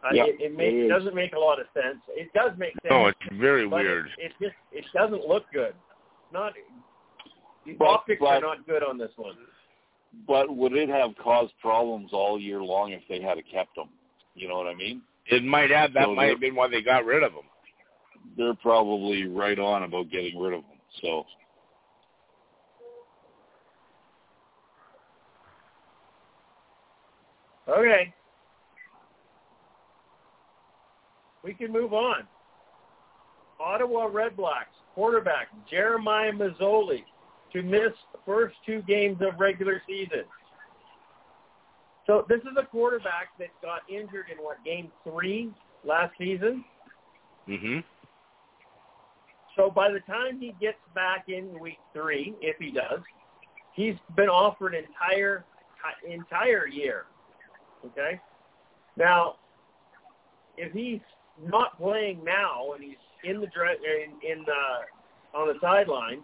Uh, Yeah, it, it, make, it is. doesn't make a lot of sense. It does make sense. No, it's very but weird. It, it just it doesn't look good. Not the But- optics are not good on this one. But would it have caused problems all year long if they had kept him? You know what I mean? It might have. That So might have been why they got rid of him. They're probably right on about getting rid of him. So Okay. We can move on. Ottawa Red Blacks quarterback Jeremiah Masoli to miss the first two games of regular season. So this is a quarterback that got injured in what game three last season. Mhm. So by the time he gets back in week three, if he does, he's been offered entire entire year. Okay. Now, if he's not playing now and he's in the in, in uh, on the sidelines,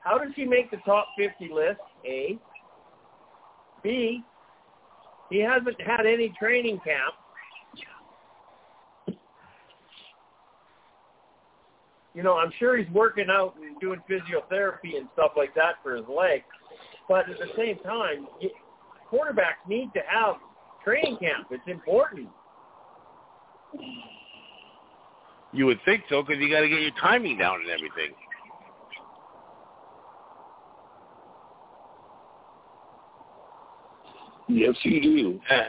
how does he make the top 50 list? A. B. He hasn't had any training camp. You know, I'm sure he's working out and doing physiotherapy and stuff like that for his leg. But at the same time, y- quarterbacks need to have training camp. It's important. You would think so because you got to get your timing down and everything. yes, you do. Uh,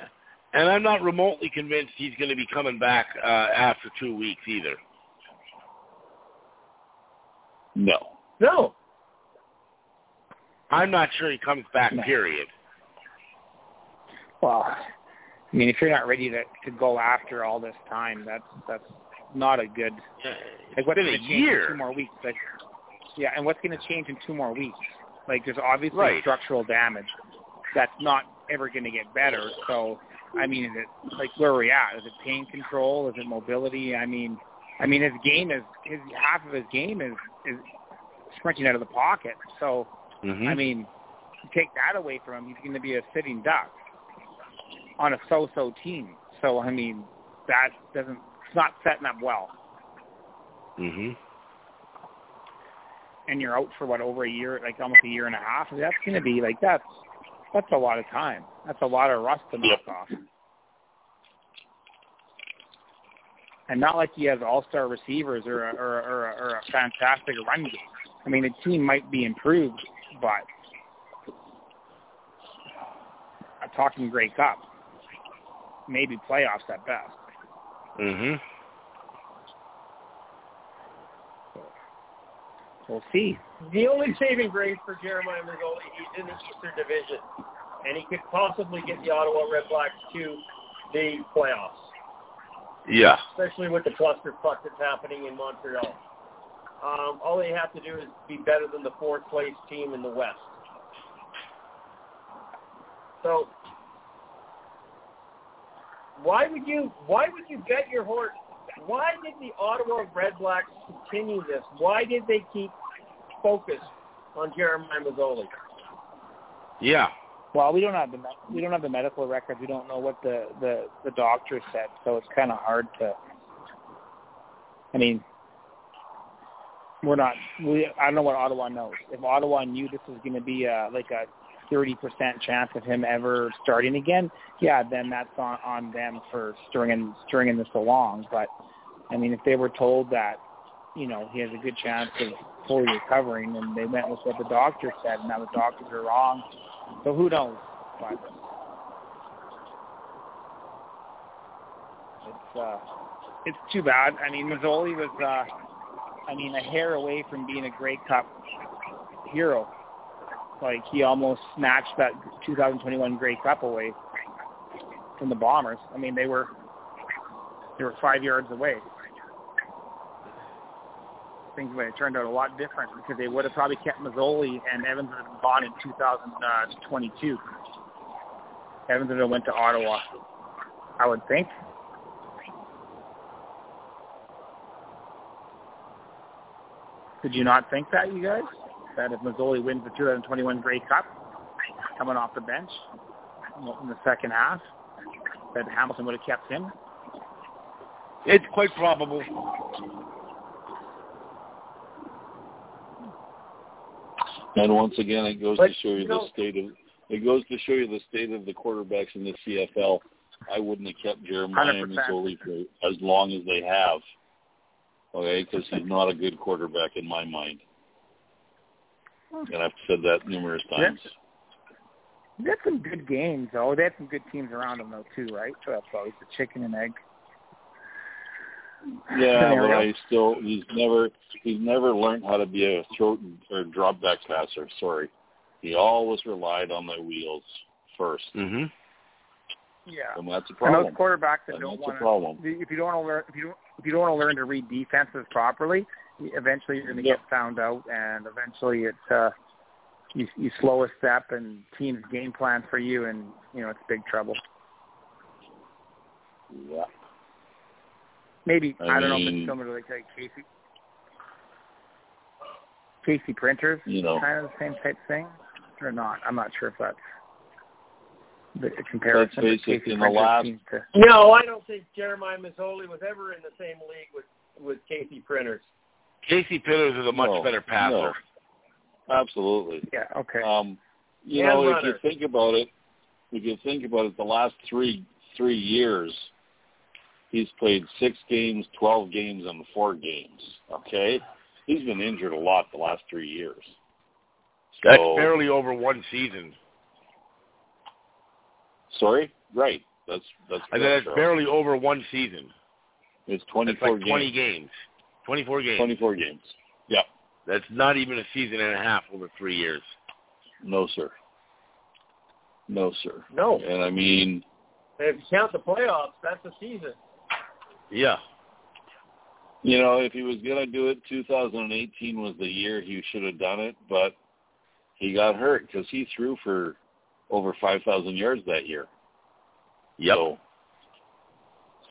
and I'm not remotely convinced he's going to be coming back uh, after two weeks either. No. No. I'm not sure he comes back. No. Period. Well, I mean, if you're not ready to to go after all this time, that's that's not a good. Like It's what's been going a to change in year. two more weeks? Like, yeah, and what's going to change in two more weeks? Like, there's obviously Right. structural damage that's not ever going to get better. So, I mean, is it like where are we at? Is it pain control? Is it mobility? I mean, I mean, his game is his half of his game is is sprinting out of the pocket. So, Mhm. I mean, take that away from him, he's going to be a sitting duck on a so-so team. So, I mean, that doesn't it's not setting up well. Mhm. and you're out for what over a year, like almost a year and a half. That's going to be like that's that's a lot of time. That's a lot of rust to knock Yep. off. And not like he has all-star receivers or a, or, a, or, a, or a fantastic run game. I mean, the team might be improved, but I'm talking Grey Cup, maybe playoffs at best. Mhm. We'll see. The only saving grace for Jeremiah Masoli, he's in the Eastern Division, and he could possibly get the Ottawa Red Blacks to the playoffs. Yeah. especially with the clusterfuck that's happening in Montreal. Um, all they have to do is be better than the fourth place team in the West. So why would you why would you bet your horse? Why did the Ottawa Red Blacks continue this? Why did they keep focus on Jeremiah Masoli? Yeah. Well, we don't have the we don't have the medical records. We don't know what the the the doctor said, so it's kind of hard to. I mean, we're not. We I don't know what Ottawa knows. If Ottawa knew this was going to be a like a thirty percent chance of him ever starting again, yeah, then that's on on them for stringing stringing this along. But I mean, if they were told that, you know, he has a good chance of fully recovering, and they went with what the doctor said, and now the doctors are wrong. So who knows? But it's uh, it's too bad. I mean, Masoli was, uh, I mean, a hair away from being a Grey Cup hero. Like he almost snatched that 2021 Grey Cup away from the Bombers. I mean, they were they were five yards away. Things would have turned out a lot different because they would have probably kept Masoli and Evans would have gone in 2022. Evans would have went to Ottawa, I would think. Did you not think that, you guys? That if Masoli wins the 2021 Grey Cup, coming off the bench in the second half, that Hamilton would have kept him? It's quite probable. And once again, it goes But, to show you you know- the state of it goes to show you the state of the quarterbacks in the CFL. I wouldn't have kept Jeremiah 100%. Masoli for as long as they have. Okay, because he's not a good quarterback in my mind. And I've said that numerous times. They had some good games, though. They had some good teams around them, though, too, right? So that's always the chicken and egg. Yeah, but scenario. I still he's never he's never learned how to be a throat or drop back passer. Sorry, he always relied on the wheels first, Mhm. Yeah. and that's a problem. And those quarterbacks that And don't want to, if you don't learn, if you don't, if you don't want to learn to read defenses properly, eventually you're going to Yep. get found out, and eventually it's uh, you you slow a step, and teams game plan for you, and you know it's big trouble. Yeah. Maybe I I, don't know if it's similar to like, like Casey, Casey Printers, You know. kind of the same type thing, or not. I'm not sure if that's the comparison. but face Casey in the last- to- No, I don't think Jeremiah Masoli was ever in the same league with with Casey Printers. Casey Printers is a much No, better passer. no. Absolutely. yeah. Okay. Um, you And know, if you think about it, if you think about it, the last three three years, he's played six games, twelve games, and four games. Okay, he's been injured a lot the last three years. That's barely over one season. Sorry, right? That's that's. I said correct, that's Charles. barely over one season. It's That's twenty-four like 20 games. games. 24 games. Twenty-four games. Yeah. That's not even a season and a half over three years. No, sir. No, sir. No, And I mean, if you count the playoffs, that's a season. Yeah. You know, if he was going to do it, 2018 was the year he should have done it, but he got hurt because he threw for over 5,000 yards that year. Yep. So,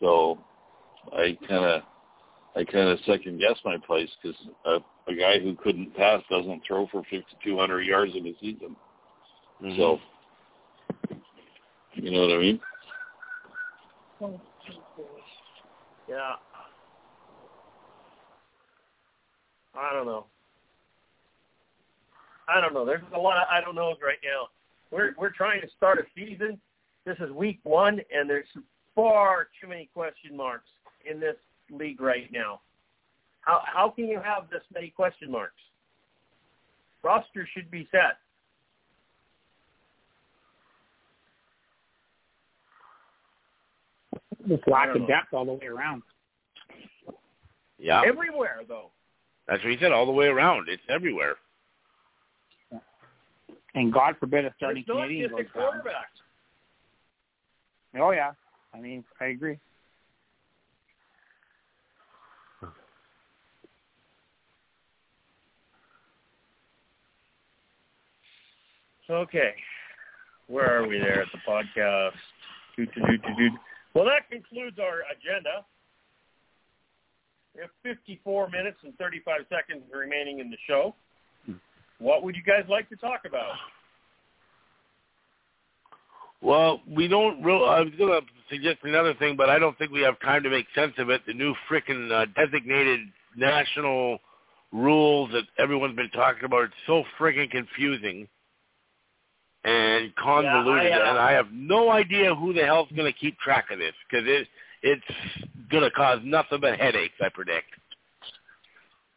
so I kind of, I kind of second guess my place because a, a guy who couldn't pass doesn't throw for 5,200 yards in a season. Mhm. So, you know what I mean? Yeah. I don't know. I don't know. There's a lot of I don't knows right now. We're we're trying to start a season. This is week one, and there's far too many question marks in this league right now. How how can you have this many question marks? Roster should be set. Just I lack don't of know. depth all the way around. yeah. Everywhere though. That's what he said all the way around. It's everywhere. And God forbid a starting Canadian goes quarterback. Down. Oh yeah, I mean I agree. Okay. Where are we there at the podcast? Well, that concludes our agenda. We have 54 minutes and 35 seconds remaining in the show. What would you guys like to talk about? Well, we don't real. I was going to suggest another thing, but I don't think we have time to make sense of it. The new freaking uh, designated national rules that everyone's been talking about. It's so freaking confusing and convoluted, Yeah, I, uh, and I have no idea who the hell's going to keep track of this because it it's going to cause nothing but headaches. I predict.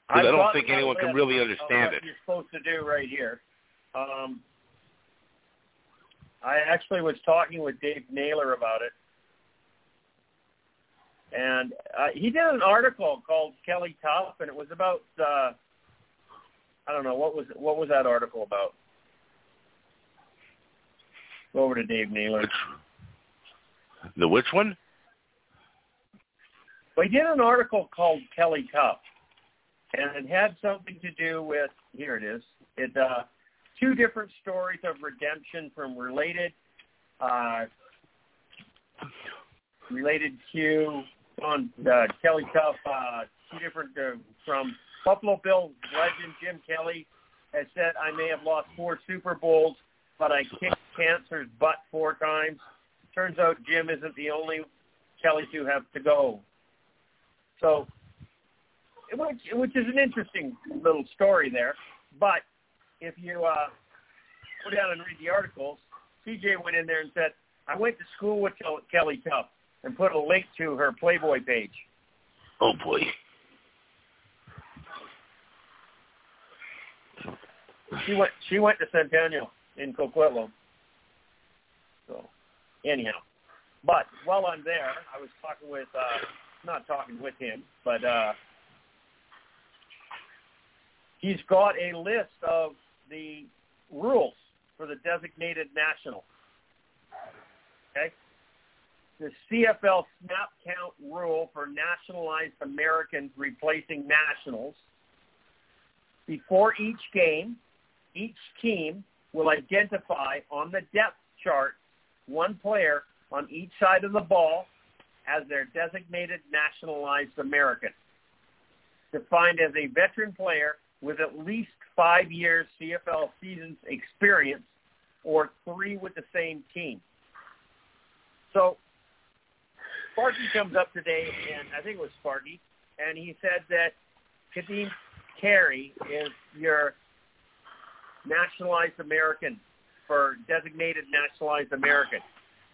I don't think anyone can really understand what it. You're supposed to do right here. Um, I actually was talking with Dave Naylor about it, and uh, he did an article called Kelly Tough, and it was about uh, I don't know what was what was that article about. Go over to Dave Naylor. Which, the which one? Well, he did an article called Kelly Tough, and it had something to do with here it is. It uh, two different stories of redemption from related uh, related Q on uh, Kelly Tough. Uh, two different uh, from Buffalo Bills legend Jim Kelly has said, "I may have lost four Super Bowls, but I kicked cancer's butt four times." Turns out Jim isn't the only Kelly to have to go. So, which, which is an interesting little story there. But if you uh, go down and read the articles, CJ went in there and said, I went to school with Kelly Tough and put a link to her Playboy page. Oh boy. She went she went to Centennial in Coquitlam. So anyhow. But while I'm there, I was talking with uh not talking with him, but uh he's got a list of the rules for the designated national. Okay? The CFL snap count rule for nationalized Americans replacing nationals. Before each game, each team will identify on the depth chart one player on each side of the ball as their designated nationalized American, defined as a veteran player with at least five years CFL seasons experience or three with the same team. So Sparky comes up today, and I think it was Sparky, and he said that Ka'Deem Carey is your nationalized American for designated nationalized American.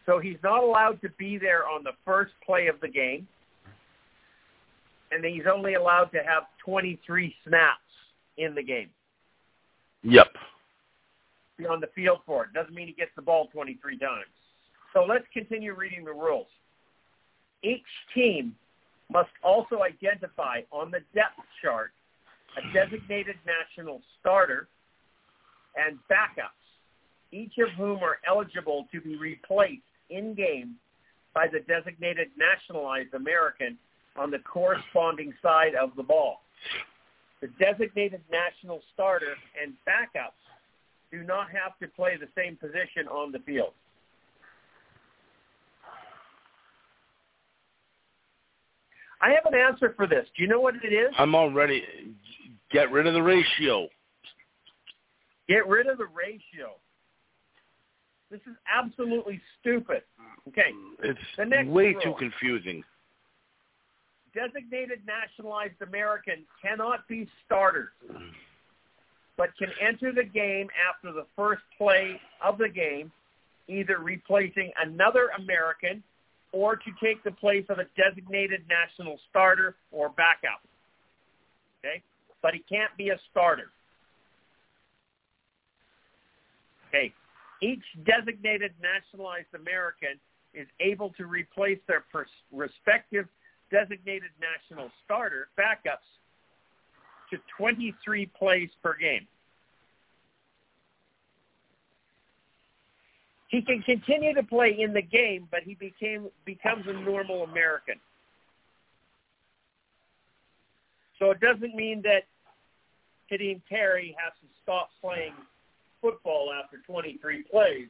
So he's not allowed to be there on the first play of the game, and he's only allowed to have 23 snaps in the game. Yep. Be on the field for it. Doesn't mean he gets the ball 23 times. So let's continue reading the rules. Each team must also identify on the depth chart a designated national starter and backups, each of whom are eligible to be replaced in game by the designated nationalized American on the corresponding side of the ball. The designated national starter and backups do not have to play the same position on the field. I have an answer for this. Do you know what it is? I'm already. Get rid of the ratio. Get rid of the ratio. This is absolutely stupid. Okay. It's way rule. too confusing. Designated nationalized American cannot be starters, but can enter the game after the first play of the game, either replacing another American or to take the place of a designated national starter or backup. Okay? But he can't be a starter. Okay. Each designated nationalized American is able to replace their pers- respective designated national starter backups to 23 plays per game. He can continue to play in the game, but he became becomes a normal American. So it doesn't mean that Ka'Deem Carey has to stop playing football after 23 plays.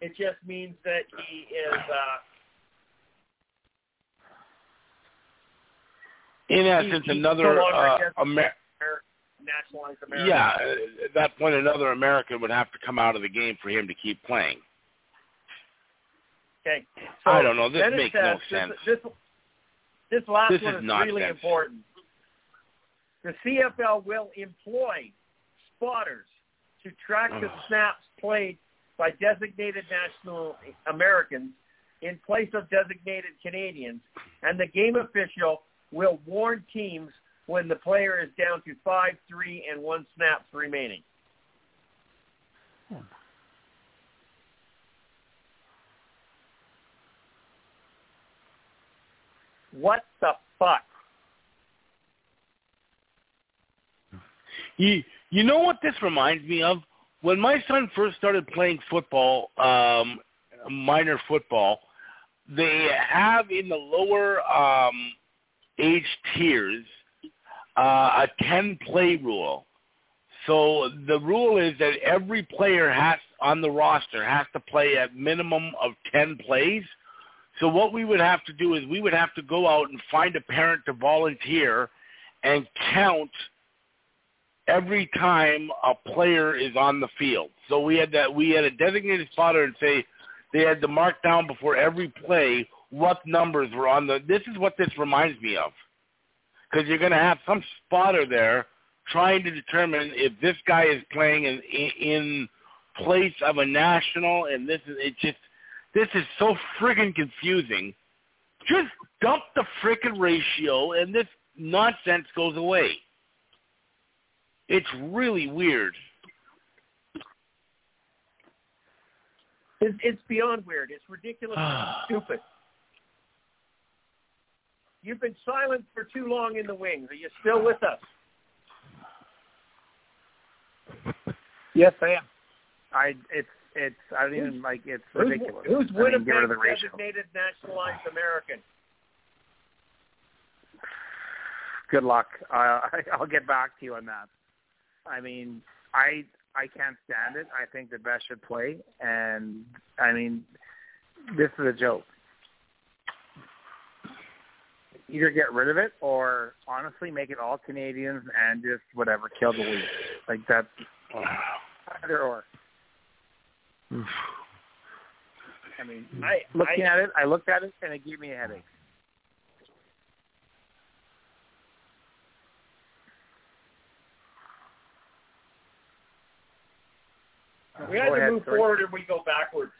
It just means that he is uh, in essence another no uh, Amer- nationalized American. yeah. At that point, another American would have to come out of the game for him to keep playing. Okay. So I don't know. This makes says- no sense. This, this last This one is is really important. The CFL will employ spotters to track the snaps played by designated national Americans in place of designated Canadians, and the game official will warn teams when the player is down to five, three, and one snaps remaining. What the fuck? You you know what this reminds me of? When my son first started playing football, um, minor football, they have in the lower um, age tiers uh, a ten play rule. So the rule is that every player has on the roster has to play a minimum of ten plays. So what we would have to do is we would have to go out and find a parent to volunteer and count every time a player is on the field. So we had that we had a designated spotter and say they had to mark down before every play what numbers were on the this is what this reminds me of. Cuz you're going to have some spotter there trying to determine if this guy is playing in in place of a national and this is it just this is so friggin' confusing. Just dump the frickin' ratio and this nonsense goes away. It's really weird. It's, it's beyond weird. It's ridiculous *sighs* stupid. You've been silent for too long in the wings. Are you still with us? *laughs* Yes, I am. I it's it's I don't even like it's ridiculous. Who's, who's I mean, Winnipeg's get rid of the ratio. designated nationalized American? Good luck. Uh, I, *laughs* I'll get back to you on that. I mean, I I can't stand it. I think the best should play, and I mean, this is a joke. Either get rid of it, or honestly, make it all Canadians and just whatever, kill the league. Like that's *sighs* either or. *sighs* I mean, I, looking I, at it, I looked at it and it gave me a headache. we either ahead, move sorry. forward or we go backwards.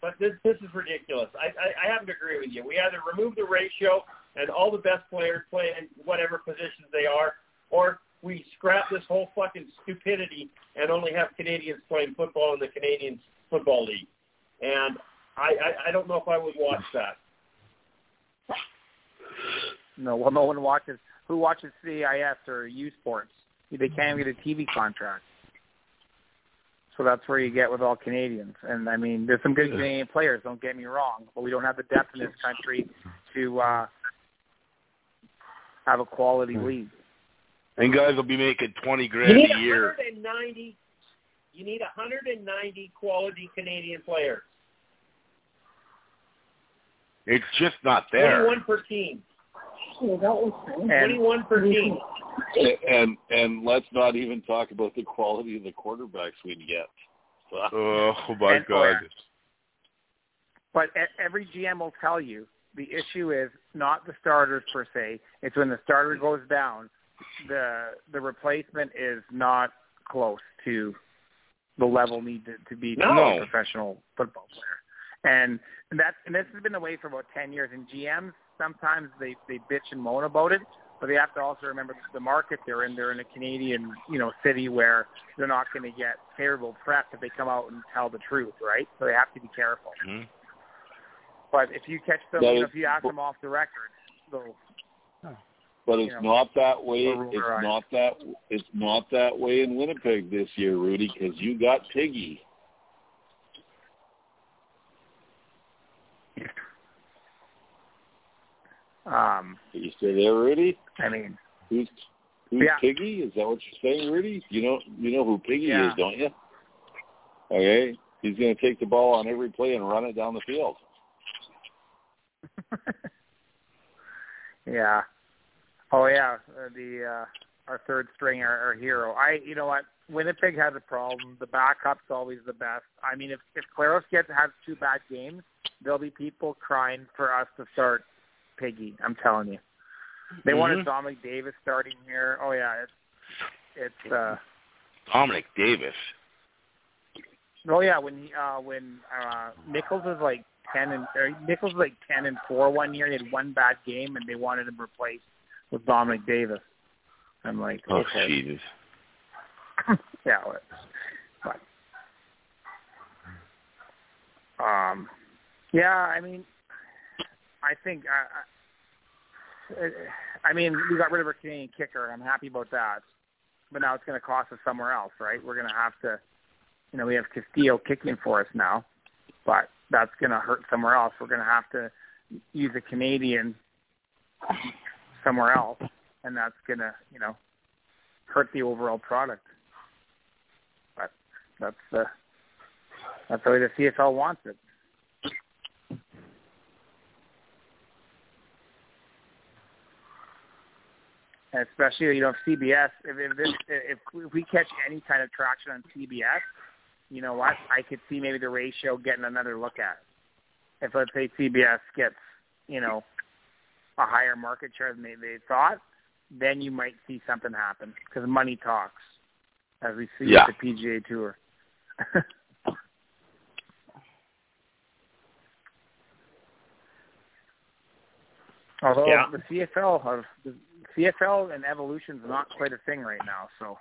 But this this is ridiculous. I, I I have to agree with you. We either remove the ratio and all the best players play in whatever positions they are, or we scrap this whole fucking stupidity and only have Canadians playing football in the Canadian Football League. And I I, I don't know if I would watch that. No, well, no one watches. Who watches CIS or U Sports? They can't get a TV contract. So that's where you get with all Canadians. And I mean, there's some good Canadian players. Don't get me wrong, but we don't have the depth in this country to uh, have a quality hmm. league. And guys will be making twenty You grand need a year. 190. You need 190 quality Canadian players. It's just not there. 21 per team. And 21 per team. *laughs* And and let's not even talk about the quality of the quarterbacks we'd get. Oh my And- god. But e- every GM will tell you the issue is not the starters per se. It's when the starter goes down, the the replacement is not close to the level needed to be to be No. a professional football player. And that's and this has been the way for about ten years. And GMs sometimes they they bitch and moan about it, but they have to also remember the market they're in. They're in a Canadian you know city where they're not going to get favorable press if they come out and tell the truth, right? So they have to be careful. Mhm. But if you catch them, you know, is- if you ask them off the record, they'll But it's You know, not that way. It's their eyes. not that. It's not that way in Winnipeg this year, Rudy, because you got Piggy. um Are you still there, Rudy? I mean Who's who's Yeah. Piggy? Is that what you're saying, Rudy? You know you know who Piggy Yeah. is, don't you? Okay, he's going to take the ball on every play and run it down the field. *laughs* yeah. Oh yeah, uh, the uh, our third string, our, our hero. I, you know what? Winnipeg has a problem. The backup's always the best. I mean, if if Collaros gets has two bad games, there'll be people crying for us to start Piggy. I'm telling you. They mm-hmm. wanted Dominique Davis starting here. Oh yeah, it's it's uh Dominique Davis. Oh yeah, when he, uh when uh Nichols was like ten and or Nichols was like ten and four one year, he had one bad game and they wanted him replaced with Dominique Davis. I'm like, oh okay. Jesus. *laughs* yeah, but um, yeah, I mean, I think I, I, I mean, we got rid of our Canadian kicker. I'm happy about that, but now it's going to cost us somewhere else, right? We're going to have to, you know, we have Castillo kicking for us now, but that's going to hurt somewhere else. We're going to have to use a Canadian somewhere else, and that's going to, you know, hurt the overall product. But that's the that's the way the CFL wants it. And especially, you know, if CBS, if if, this, if if we catch any kind of traction on CBS, you know what? I could see maybe the ratio getting another look at. If let's say CBS gets, you know, a higher market share than they, they thought, then you might see something happen because money talks, as we see yeah. with the PGA Tour. *laughs* Although yeah. the CFL have the CFL and evolution's not quite a thing right now, so.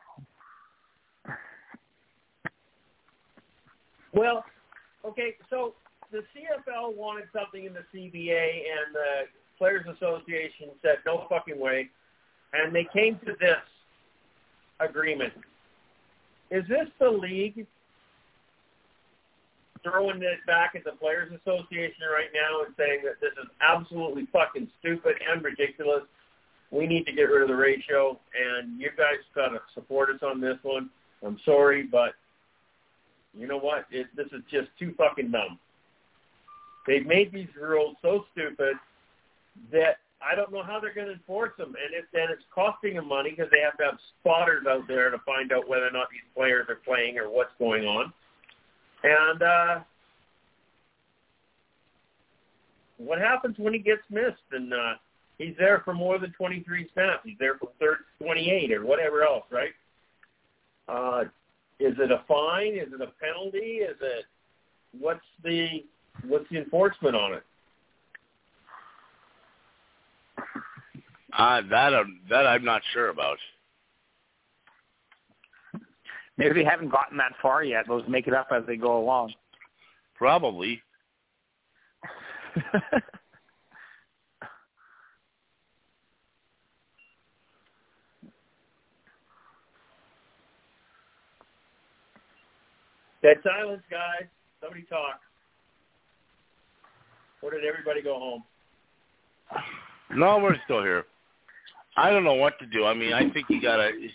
Well, okay, so the CFL wanted something in the CBA, and the Players Association said no fucking way, and they came to this agreement. Is this the league throwing it back at the Players Association right now and saying that this is absolutely fucking stupid and ridiculous? We need to get rid of the ratio, and you guys got to support us on this one. I'm sorry, but you know what? It, this is just too fucking dumb. They've made these rules so stupid that I don't know how they're going to enforce them, and if then it's costing them money because they have to have spotters out there to find out whether or not these players are playing or what's going on. And uh, what happens when he gets missed and uh, he's there for more than 23 snaps? He's there for 30, 28 or whatever else, right? Uh, is it a fine? Is it a penalty? Is it what's the what's the enforcement on it? Uh, that um, that I'm not sure about. Maybe they haven't gotten that far yet. Those make it up as they go along. Probably. *laughs* Dead silence, guys. Somebody talk. Or did everybody go home? No, we're still here. I don't know what to do. I mean, I think you gotta. It's,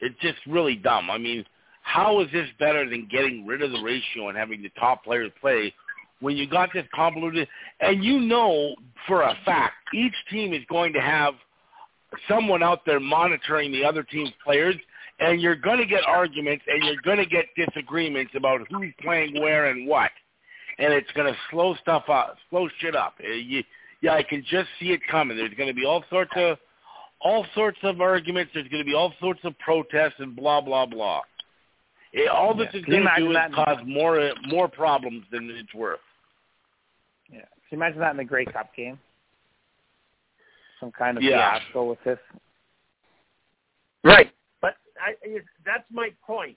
it's just really dumb. I mean, how is this better than getting rid of the ratio and having the top players play when you got this convoluted? And you know for a fact each team is going to have someone out there monitoring the other team's players, and you're going to get arguments and you're going to get disagreements about who's playing where and what, and it's going to slow stuff up, slow shit up. Uh, you, yeah, I can just see it coming. There's going to be all sorts of all sorts of arguments. There's going to be all sorts of protests and blah blah blah. It, all this yeah. is going to do is that? cause more more problems than it's worth. Yeah, can you imagine that in the Grey Cup game? Some kind of yeah. fiasco with this. Right, but I, that's my point.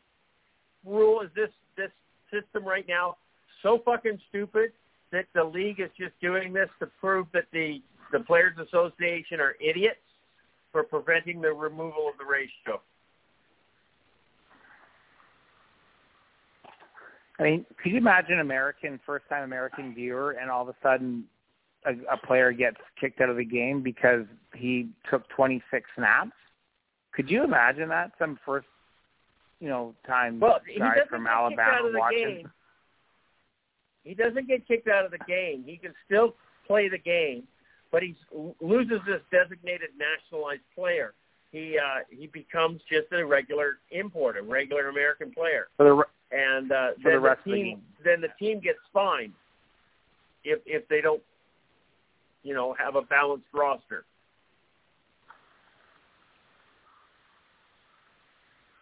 Rule is this this system right now so fucking stupid that the league is just doing this to prove that the the players association are idiots for preventing the removal of the ratio. I mean, could you imagine American first time American viewer and all of a sudden a, a player gets kicked out of the game because he took 26 snaps? Could you imagine that some first you know, time well, guy from Alabama of the watching. game. He doesn't get kicked out of the game. He can still play the game, but he loses this designated nationalized player. He uh, he becomes just a regular import, a regular American player, For the re- and uh, For the then rest of the team game. then the team gets fined if if they don't, you know, have a balanced roster.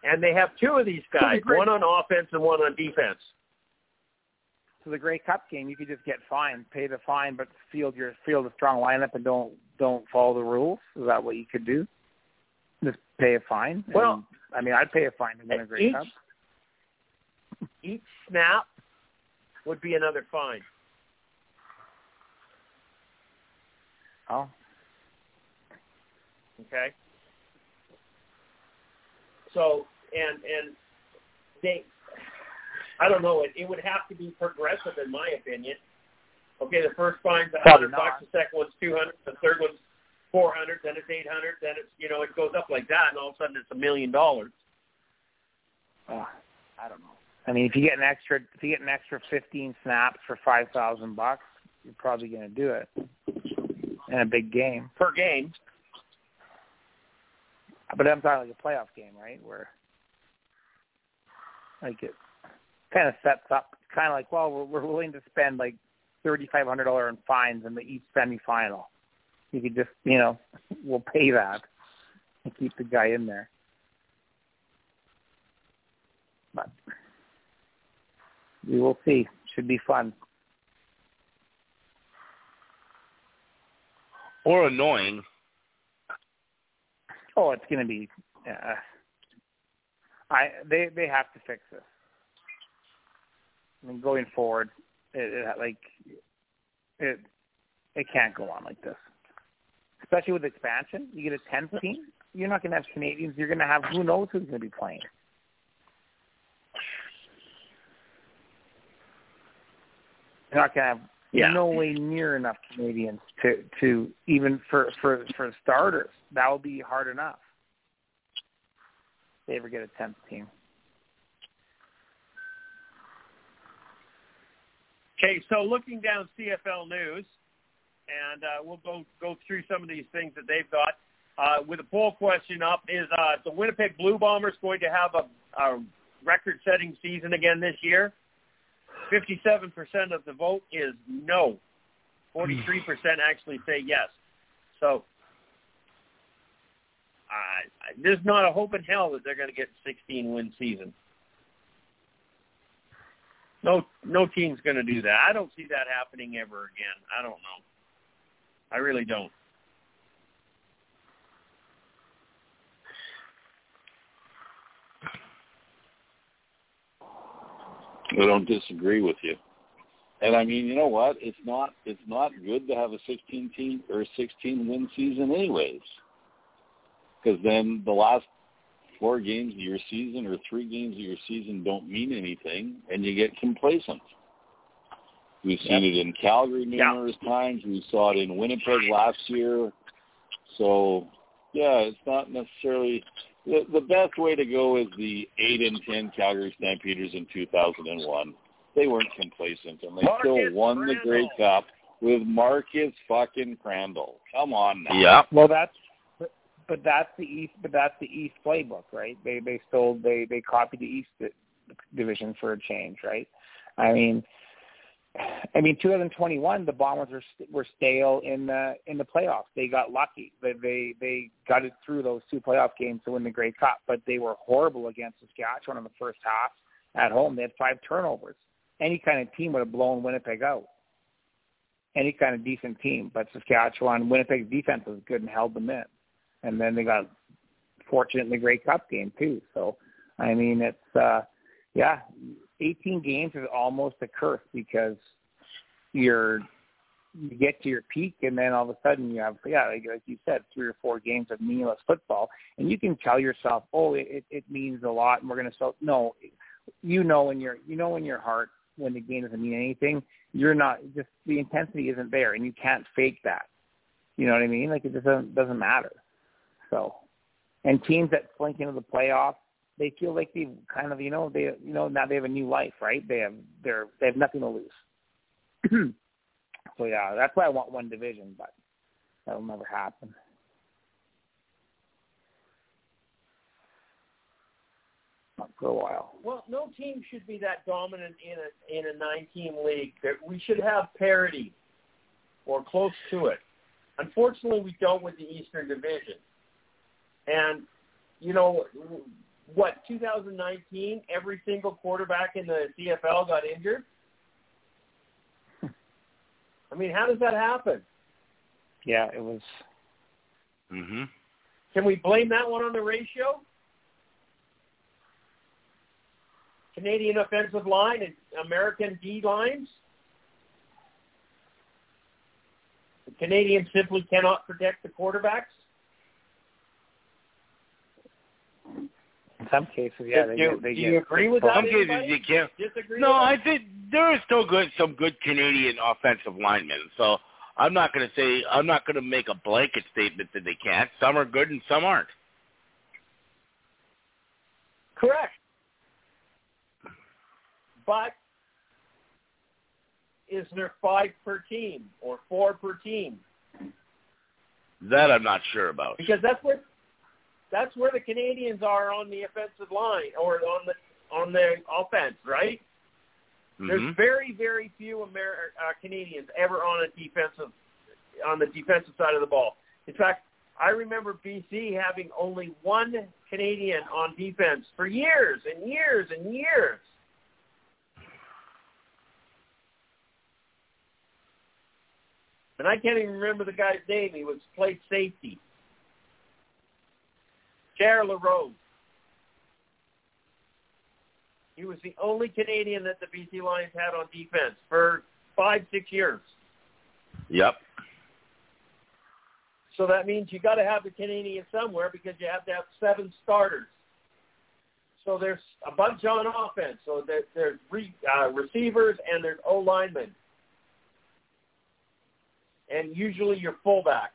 And they have two of these guys, one on offense and one on defense. for the Grey Cup game, you could just get fined, pay the fine, but field your field a strong lineup and don't don't follow the rules. Is that what you could do? Just pay a fine. and- Well- I mean, I'd pay a fine to win a Grey each, Cup. each snap would be another fine. Oh, Okay. So and and they, I don't know. It, it would have to be progressive, in my opinion. Okay, the first fine's a hundred bucks, the second one's two hundred, the third one's four hundred, then it's eight hundred, then it's you know it goes up like that, and all of a sudden it's a million dollars. uh, I don't know. I mean, if you get an extra, if you get an extra 15 snaps for five thousand bucks, you're probably going to do it in a big game. per game. But I'm talking like a playoff game, right? Where like it kind of sets up, kind of like, well, we're, we're willing to spend like thirty five hundred dollar in fines in the East semifinal. You could just, you know, *laughs* we'll pay that and keep the guy in there. But we will see. Should be fun. Or annoying. Oh, it's going to be. Uh, I they they have to fix this. I mean, going forward, it, it like it it can't go on like this. Especially with expansion, you get a tenth team. You're not going to have Canadians. You're going to have who knows who's going to be playing. You're not going to have Yeah. no way near enough Canadians to to even for for for starters. That would be hard enough. If they ever get a tenth team. Okay, so looking down CFL news, and uh, we'll go go through some of these things that they've got. Uh, with a poll question up, is uh, the Winnipeg Blue Bombers going to have a, a record-setting season again this year? Fifty-seven percent of the vote is no. Forty-three percent actually say yes. So uh, there's not a hope in hell that they're going to get 16-win season. No, no team's going to do that. I don't see that happening ever again. I don't know. I really don't. I don't disagree with you. And I mean, you know what? It's not it's not good to have a 16 team or a 16 win season, anyways. Because then the last four games of your season or three games of your season don't mean anything, and you get complacent. We've seen it in Calgary numerous times. We saw it in Winnipeg last year. So, yeah, it's not necessarily the, the best way to go is the eight and ten Calgary Stampeders in 2001. They weren't complacent, and they Marcus still won the Grey Cup with Marcus fucking Crandell. Come on now. Yeah. Well, that's but, but that's the East. But that's the East playbook, right? They they stole they they copied the East di- division for a change, right? I mean, I mean, 2021, the Bombers were were stale in the in the playoffs. They got lucky. They they they got it through those two playoff games to win the Grey Cup, but they were horrible against Saskatchewan in the first half at home. They had five turnovers. Any kind of team would have blown Winnipeg out. Any kind of decent team, but Saskatchewan, Winnipeg's defense was good and held them in, and then they got fortunate in the Grey Cup game too. So, I mean, it's uh, yeah, 18 games is almost a curse because you're you get to your peak and then all of a sudden you have yeah like, like you said three or four games of meaningless football. And you can tell yourself oh it it, means a lot and we're going to sell no you know in your you know in your heart when the game doesn't mean anything you're not just the intensity isn't there and you can't fake that. You know what i mean? Like it just doesn't doesn't matter. So and teams that slink into the playoffs they feel like they kind of you know they you know now they have a new life, right? They have they're they have nothing to lose. *clears throat* so yeah, that's why I want one division, but that'll never happen. Not for a while. Well, no team should be that dominant in a in a nine team league. We should have parity or close to it. Unfortunately, we don't with the Eastern Division. And you know what? 2019, every single quarterback in the CFL got injured. *laughs* I mean, how does that happen? Yeah, it was. Mhm. Can we blame that one on the ratio? Canadian offensive line and American D lines? The Canadians simply cannot protect the quarterbacks? Some cases, yeah, they do, get, they do get you agree with that? Some cases anybody? you can't. Disagree No, I think there are still good some good Canadian offensive linemen. So I'm not going to say I'm not going to make a blanket statement that they can't. Some are good and some aren't. Correct. But is there five per team or four per team? That I'm not sure about. Because that's where that's where the Canadians are on the offensive line or on the on the offense, right? There's Mhm. very very few Amer- uh, Canadians ever on a defensive on the defensive side of the ball. In fact, I remember BC having only one Canadian on defense for years and years and years. And I can't even remember the guy's name. He was played safety. Cher LaRose. He was the only Canadian that the BC Lions had on defense for five, six years. Yep. So that means you got to have the Canadian somewhere because you have to have seven starters. So there's a bunch on offense. So there, there's re, uh, receivers and there's O linemen, and usually your fullback.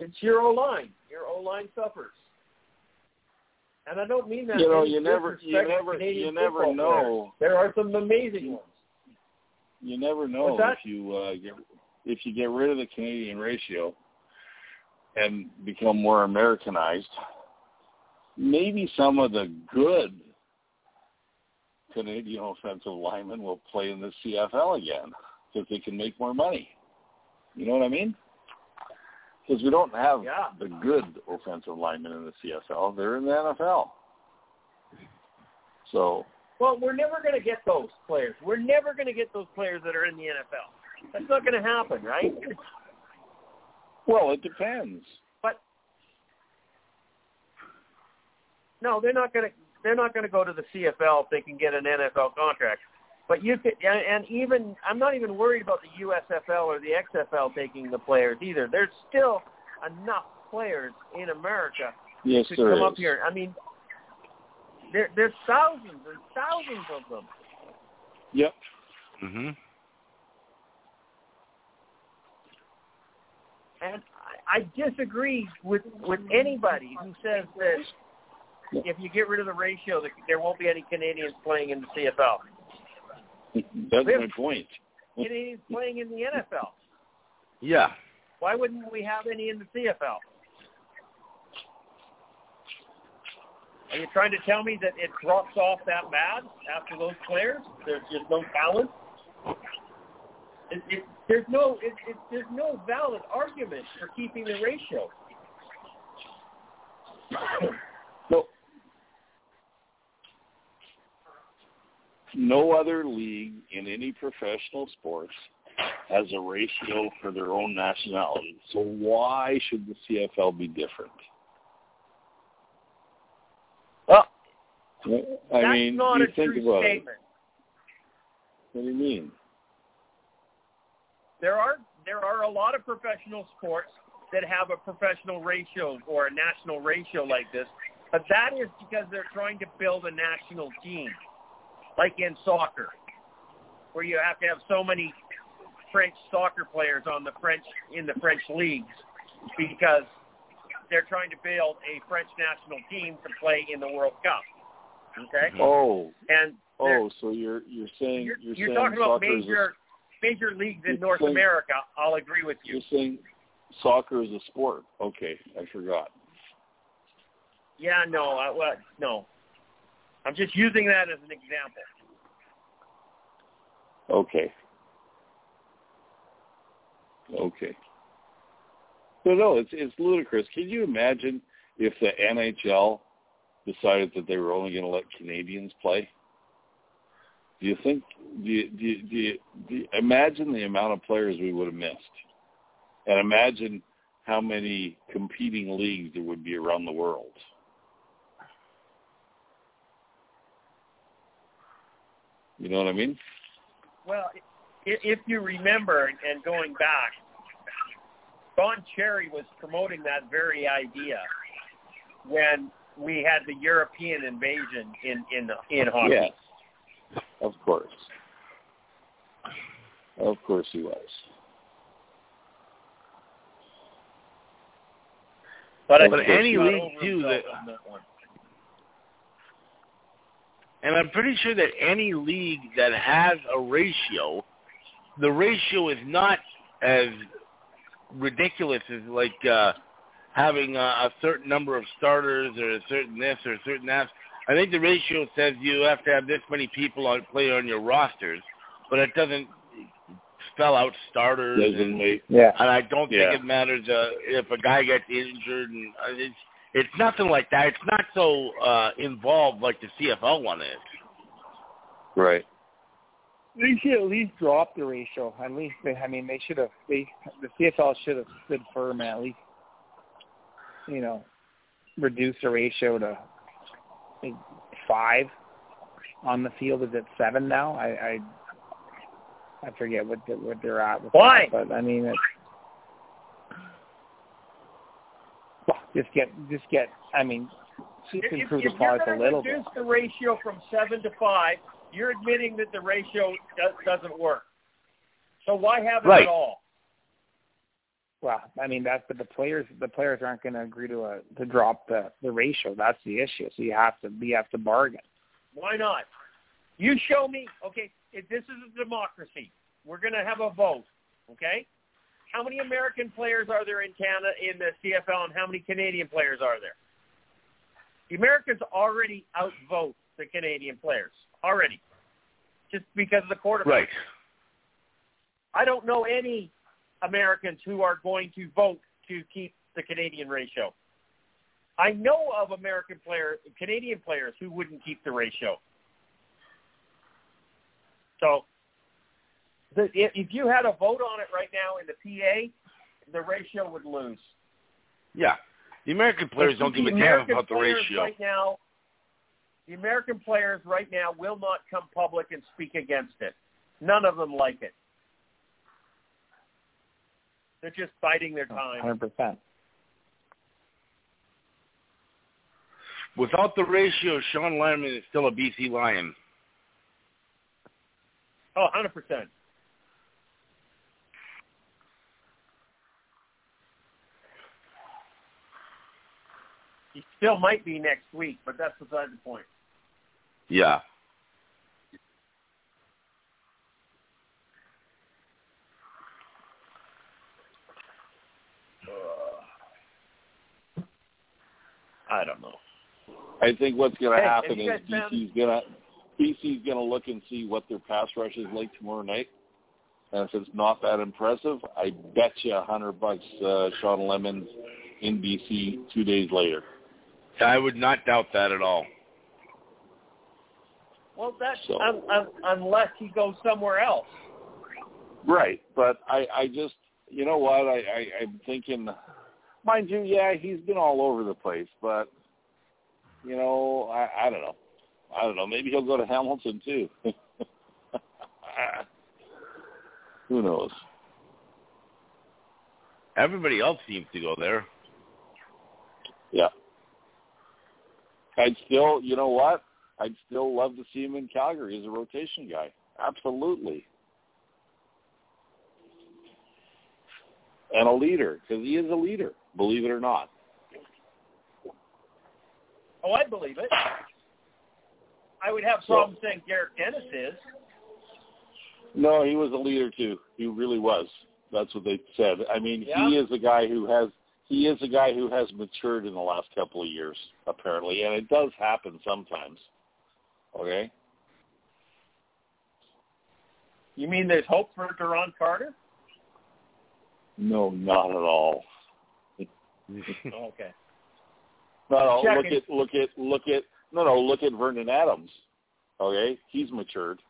It's your O line. Your O line suffers. And I don't mean that. You know, you never- you never- Canadian you never know. players. There are some amazing ones. You never know if you uh, get if you get rid of the Canadian ratio and become more Americanized. Maybe some of the good Canadian offensive linemen will play in the CFL again because they can make more money. You know what I mean? Because we don't have Yeah. the good offensive linemen in the CFL; they're in the NFL. So Well, we're never going to get those players. We're never going to get those players that are in the NFL. That's not going to happen, right? Well, it depends. But no, they're not going to. They're not going to go to the CFL if they can get an NFL contract. But you could, and and even I'm not even worried about the USFL or the XFL taking the players either. There's still enough players in America Yes, to come is. up here. I mean, there there's thousands and thousands of them. Yep. Mhm. And I, I disagree with with anybody who says that if you get rid of the ratio, that there won't be any Canadians playing in the CFL. That's my point. Canadians playing in the NFL. Yeah. Why wouldn't we have any in the CFL? Are you trying to tell me that it drops off that bad after those players? There's just no talent. It, it, there's no it, it, there's no valid argument for keeping the ratio. No. No other league in any professional sports has a ratio for their own nationality. So why should the CFL be different? Well, I that's mean, not you a think true about statement. it. What do you mean? There are there are a lot of professional sports that have a professional ratio or a national ratio like this, but that is because they're trying to build a national team, like in soccer, where you have to have so many French soccer players on the French in the French leagues because they're trying to build a French national team to play in the World Cup. Okay. Mm-hmm. Oh, And oh, so you're you're saying you're, you're, you're saying talking about is a- major major leagues in North saying- America. I'll agree with you. you're saying soccer is a sport. Okay, I forgot. Yeah, no, I, well, no. I'm just using that as an example. Okay. Okay. But no, it's it's ludicrous. Can you imagine if the NHL decided that they were only going to let Canadians play? Do you think? Do you, do you, do you, do you imagine the amount of players we would have missed, and imagine how many competing leagues there would be around the world? You know what I mean? Well, i- if you remember, and going back, Don Cherry was promoting that very idea when we had the European invasion in in in hockey. Yes, of course. Of course he was. But, But any got league, over too, that- on that one. And I'm pretty sure that any league that has a ratio, the ratio is not as ridiculous as like uh, having a, a certain number of starters or a certain this or a certain that. I think the ratio says you have to have this many people on play on your rosters, but it doesn't spell out starters. Doesn't and, make Yeah. and I don't Yeah. think it matters uh, if a guy gets injured and uh, it's it's nothing like that. It's not so uh, involved like the CFL one is. right. They should at least drop the ratio. At least, they, I mean, they should have. They the CFL should have stood firm and at least, you know, reduce the ratio to I think, five on the field. Is it seven now? I I, I forget what the, what they're at. With Why? That, but I mean, it's, well, just get just get. I mean, If, if, if the you're product going a to little bit. reduce the ratio from seven to five, you're admitting that the ratio does, doesn't work. So why have it Right. at all? Well, I mean that's but the players the players aren't going to agree to a to drop the the ratio. That's the issue. So you have to you have to bargain. Why not? You show me. Okay, if this is a democracy, we're going to have a vote. Okay, how many American players are there in Canada in the CFL, and how many Canadian players are there? The Americans already outvote the Canadian players already, just because of the quarterback. Right. I don't know any Americans who are going to vote to keep the Canadian ratio. I know of American players, Canadian players who wouldn't keep the ratio. So, the, if, if you had a vote on it right now in the PA, the ratio would lose. Yeah. The American players don't give a The damn American about the ratio. Right now, the American players right now will not come public and speak against it. None of them like it. They're just biding their time. Hundred percent. Without the ratio, Shawn Lemon is still a BC Lion. Oh, 100%. He still might be next week, but that's beside the point. Yeah. I don't know. I think what's going to Hey, happen is BC's going to BC's going to look and see what their pass rush is like tomorrow night. And if it's not that impressive, I bet you a hundred bucks uh, Shawn Lemon's in BC two days later. I would not doubt that at all. Well, that's So- un, un, unless he goes somewhere else. Right, but I, I just, you know what? I, I, I'm thinking, mind you, yeah, he's been all over the place, but you know, I, I don't know. I don't know. Maybe he'll go to Hamilton too. *laughs* Who knows? Everybody else seems to go there. Yeah. I'd still, you know what? I'd still love to see him in Calgary as a rotation guy. Absolutely. and a leader because he is a leader. Believe it or not. Oh, I believe it. I would have problems saying Derek Dennis is. No, he was a leader too. He really was. That's what they said. I mean, Yeah. he is a guy who has he is a guy who has matured in the last couple of years, apparently, and it does happen sometimes. Okay. You mean there's hope for Duron Carter? No, not at all. *laughs* okay. No, no. Look at look at look at no, no. Look at Vernon Adams. Okay, he's matured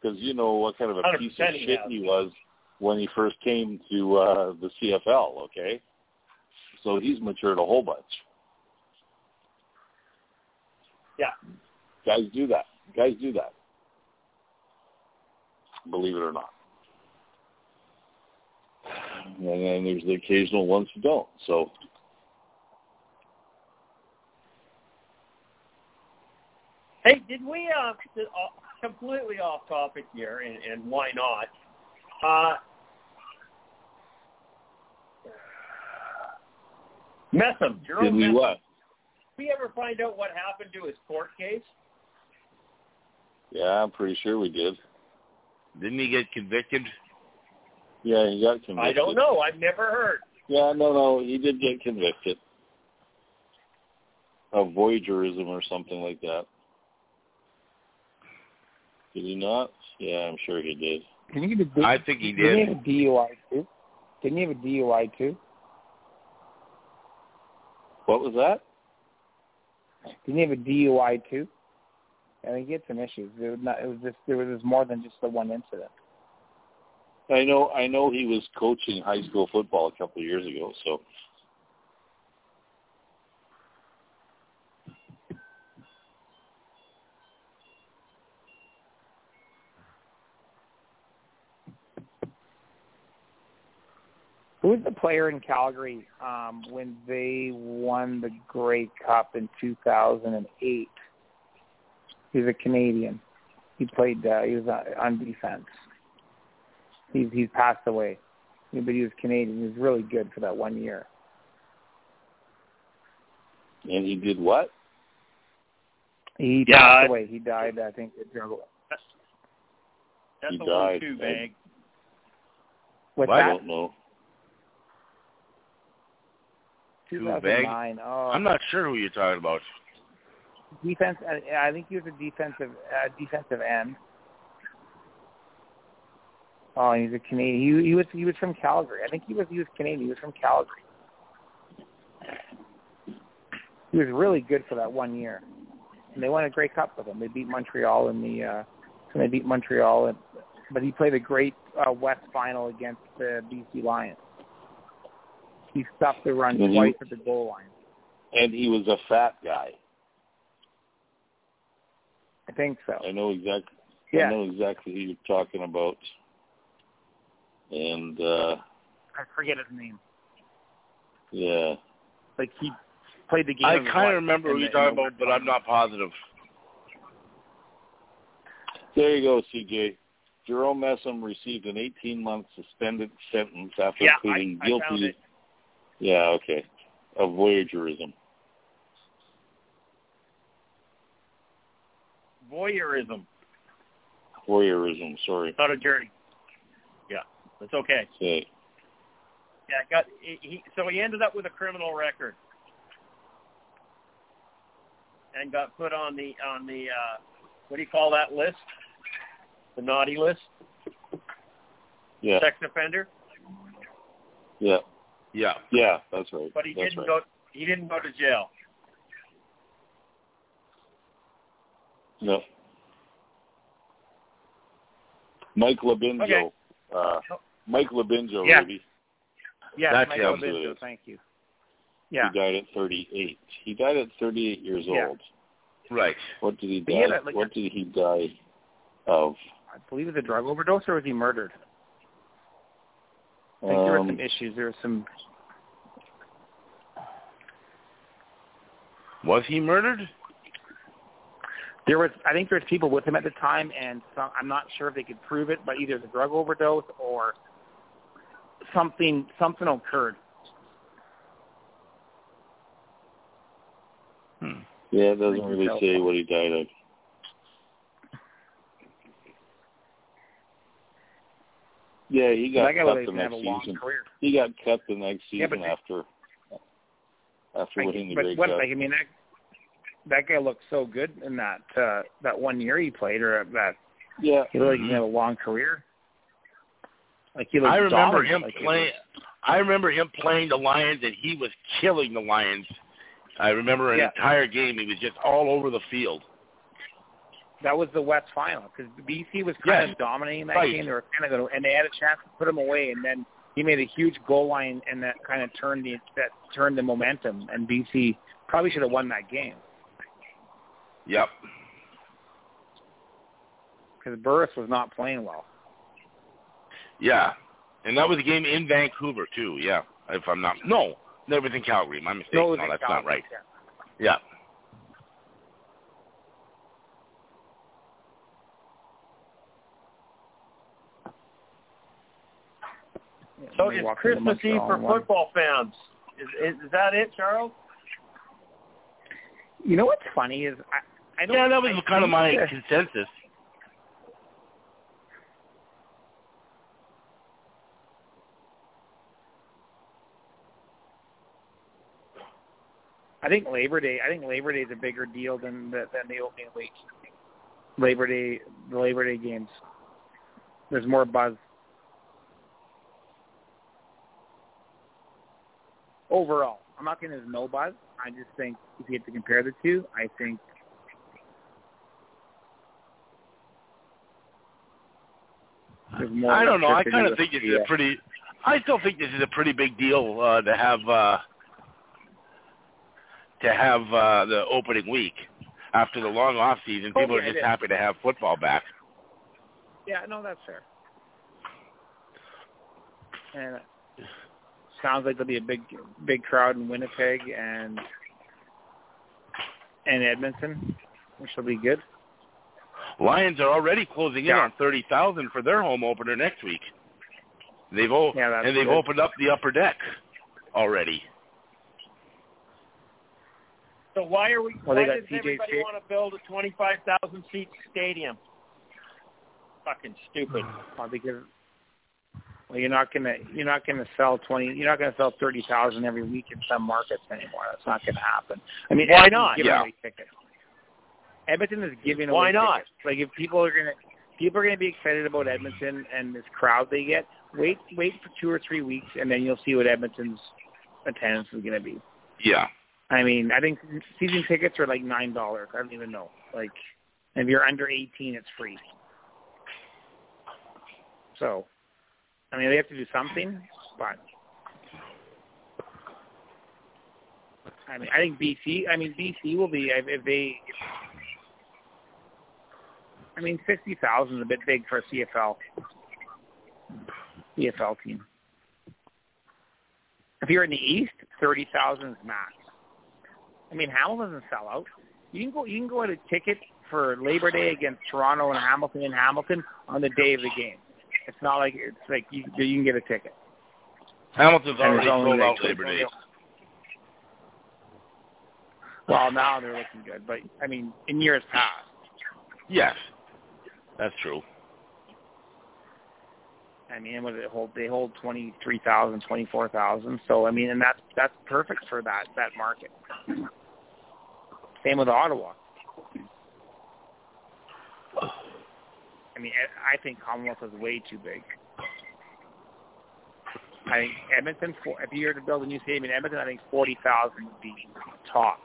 because you know what kind of a piece of 100% he shit he was when he first came to uh the CFL. Okay, so he's matured a whole bunch. Yeah. Guys do that. Guys do that. Believe it or not. And then there's the occasional ones who don't. So Hey, did we uh, *laughs* completely off topic here, and, and why not? Uh, Messam, Jerome did we Messam, what? Did we ever find out what happened to his court case? Yeah, I'm pretty sure we did. Didn't he get convicted? Yeah, he got convicted. I don't know. I've never heard. Yeah, no, no, he did get convicted of voyagerism or something like that. Did he not? Yeah, I'm sure he did. Can you get a, I think he did. Didn't he have a DUI too? Didn't he have a DUI too? What was that? Didn't he have a DUI too? I think he had some issues. It was, not, it was just there was just more than just the one incident. I know, I know he was coaching high school football a couple of years ago. So Who was the player in Calgary um, when they won the Grey Cup in 2008? He's a Canadian. He played. Uh, he was on, on defense. He's he's passed away, but he was Canadian. He was really good for that one year. and he did what? He Yeah, passed I- away. He died. I think. at drug- That's He a died. too I- What's I that? don't know. Too vague. 2009. Oh, I'm not sure who you're talking about. defense. I, think he was a defensive uh, defensive end. Oh, he's a Canadian. He, he was he was from Calgary. I think he was he was Canadian. He was from Calgary. He was really good for that one year, and they won a Grey Cup with him. They beat Montreal in the uh, and they beat Montreal, and, but he played a great uh, West final against the BC Lions. He stopped the run And he- twice at the goal line. And he was a fat guy. I think so. I know exactly. Yeah. I know exactly who you're talking about. And uh I forget his name. yeah, Like he played the game. I kind of remember who you're talking about, but I'm not positive. There you go, CJ. Jerome Messam received an 18-month suspended sentence after Yeah, pleading I guilty. Yeah, okay. Of voyeurism. Voyeurism, Voyeurism, sorry. not a journey. Yeah, that's okay. Say. Yeah, got he. So he ended up with a criminal record, and got put on the on the uh, what do you call that list? The naughty list, Yeah, sex offender. yeah, Yeah. yeah. That's right. But he that's didn't right. go. He didn't go to jail. No. Mike Labinjo. Okay. Uh, Mike Labinjo, Yeah. maybe. Yes, That's Michael him. Bizzo, Thank you. Yeah. He died at 38. He died at 38 years Yeah. old. Right. What did he die? he had a- like what did he die of? I believe it was a drug overdose, or was he murdered? I think there were Um, some issues. There were some. Was he murdered? There was. I think there was people with him at the time, and some, I'm not sure if they could prove it, but either it was a drug overdose or something something occurred. Hmm. Yeah, it doesn't really say what he died of. Yeah, he got cut the next season. He got cut the next season but- after after Like, winning the but Grey what, Cup. like I mean that that guy looked so good in that uh, that one year he played, or that yeah, he looked like he had a long career. Like he looked I remember dominant, him like playing. I remember him playing the Lions, and he was killing the Lions. I remember an Yeah. entire game; he was just all over the field. that was the West final because BC was kind Yes. of dominating that Right. game. They were kind of going, to, and they had a chance to put him away, and then he made a huge goal line, and that kind of turned the that turned the momentum. And BC probably should have won that game Yep. because Burris was not playing well. Yeah, and that was a game in Vancouver too. Yeah, if I'm not no, that was in Calgary. My mistake. No, no that's not right. yeah. Yeah. Yeah, So it's walked Christmas Eve for and won. football fans. Is, is, is that it, Charles? You know what's funny is I, I don't. Yeah, that was I kind of my that- consensus. I think Labor Day. I think Labor Day is a bigger deal than the, than the opening week. Labor Day, the Labor Day games. There's more buzz. Overall, I'm not saying there's no buzz. I just think if you have to compare the two, I think. I don't know. I kind of think this is uh, a pretty. I still think this is a pretty big deal uh, to have uh, to have uh, the opening week after the long off season. Oh, People yeah, are just happy to have football back. Yeah, no, that's fair. And sounds like there'll be a big, big crowd in Winnipeg and and Edmonton, which will be good. Lions are already closing in on thirty thousand for their home opener next week. They've o- Yeah, and they've good. opened up the upper deck already. So why are we? Well, they why got does TJ everybody Shea- want to build a twenty-five thousand seat stadium? Fucking stupid. Well, because well, you're not gonna you're not gonna sell twenty you're not gonna sell thirty thousand every week in some markets anymore. That's not gonna happen. I mean, Why Edmonton's not? Giving Yeah. away tickets. Edmonton is giving Why away not? tickets. Like if people are gonna people are gonna be excited about Edmonton and this crowd they get. Wait wait for two or three weeks and then you'll see what Edmonton's attendance is gonna be. Yeah. I mean, I think season tickets are like nine dollars. I don't even know. Like, if you're under eighteen, it's free. So, I mean, they have to do something, but I mean, I think BC. I mean, BC will be if they. I mean, sixty thousand is a bit big for a CFL. CFL team. If you're in the East, thirty thousand is max. I mean, Hamilton doesn't sell out. You can go. You can go at a ticket for Labor Day against Toronto and Hamilton in Hamilton on the day of the game. It's not like it's like you, you can get a ticket. Hamilton's already sold out Labor Day. Well, now they're looking good, but I mean, in years past, Yes, that's true. I mean, what they hold? They hold twenty three thousand, twenty four thousand. So I mean, and that's that's perfect for that that market. Same with Ottawa. I mean, I think Commonwealth is way too big. I think Edmonton. for- If you were to build a new stadium in Edmonton, I think forty thousand would be top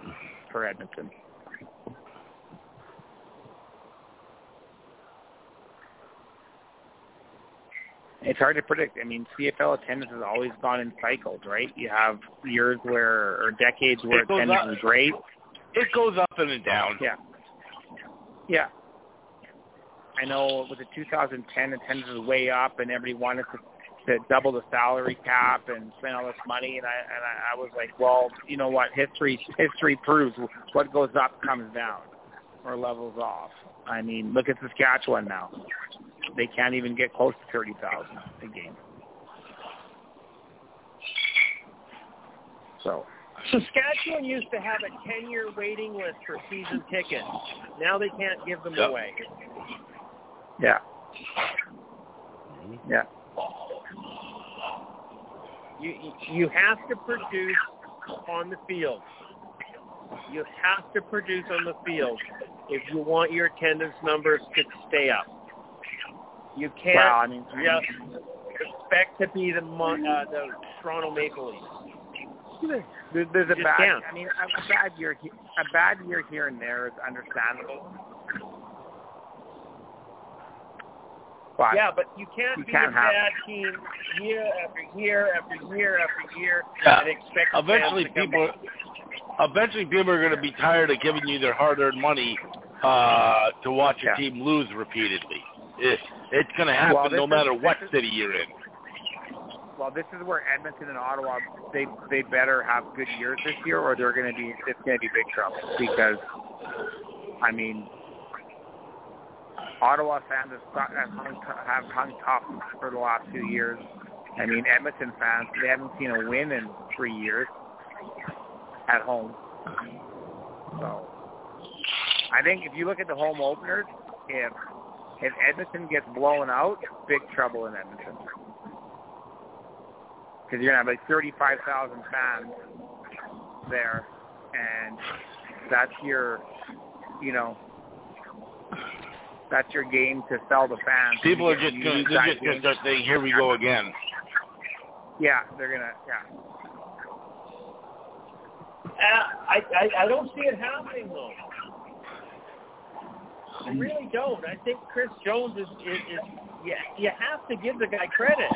for Edmonton. It's hard to predict. I mean, CFL attendance has always gone in cycles, right? You have years where, or decades where attendance up. is great. It goes up and down. Yeah. Yeah. I know was the 2010 attendance was way up, and everybody wanted to to double the salary cap and spend all this money, and I and I, I was like, well, you know what? History *laughs* history proves what goes up comes down or levels off. I mean, look at Saskatchewan now; they can't even get close to thirty thousand a game. So Saskatchewan used to have a 10-year waiting list for season tickets. Now they can't give them Yep. away. Yeah, yeah. You you have to produce on the field. You have to produce on the field if you want your attendance numbers to stay up. You can't Well, I mean, just expect to be the Mon- uh, the Toronto Maple Leafs. There's a bad. can't. I mean, a a bad year. he- A bad year here and there is understandable. But Yeah, but you can't You be can't a have- bad team year after year after year after year Yeah. and expect Eventually, fans to come people, back. eventually, people are going to be tired of giving you their hard-earned money uh, to watch your Yeah. team lose repeatedly. It, it's going to happen Well, no is- matter this what is- city you're in. well, this is where Edmonton and Ottawa they they better have good years this year, or they're going to be it's going to be big trouble because, I mean, Ottawa fans have, have, hung, have hung tough for the last two years. I mean, Edmonton fans they haven't seen a win in three years at home. So, I think if you look at the home openers, if if Edmonton gets blown out, big trouble in Edmonton because you're gonna have like 35,000 fans there, and that's your, you know, that's your game to sell the fans. People are just going to that just going to start saying, "Here we go again." Yeah, they're gonna. Yeah, Uh, I, I I don't see it happening though. I really don't. I think Chris Jones is is, is yeah. You have to give the guy credit.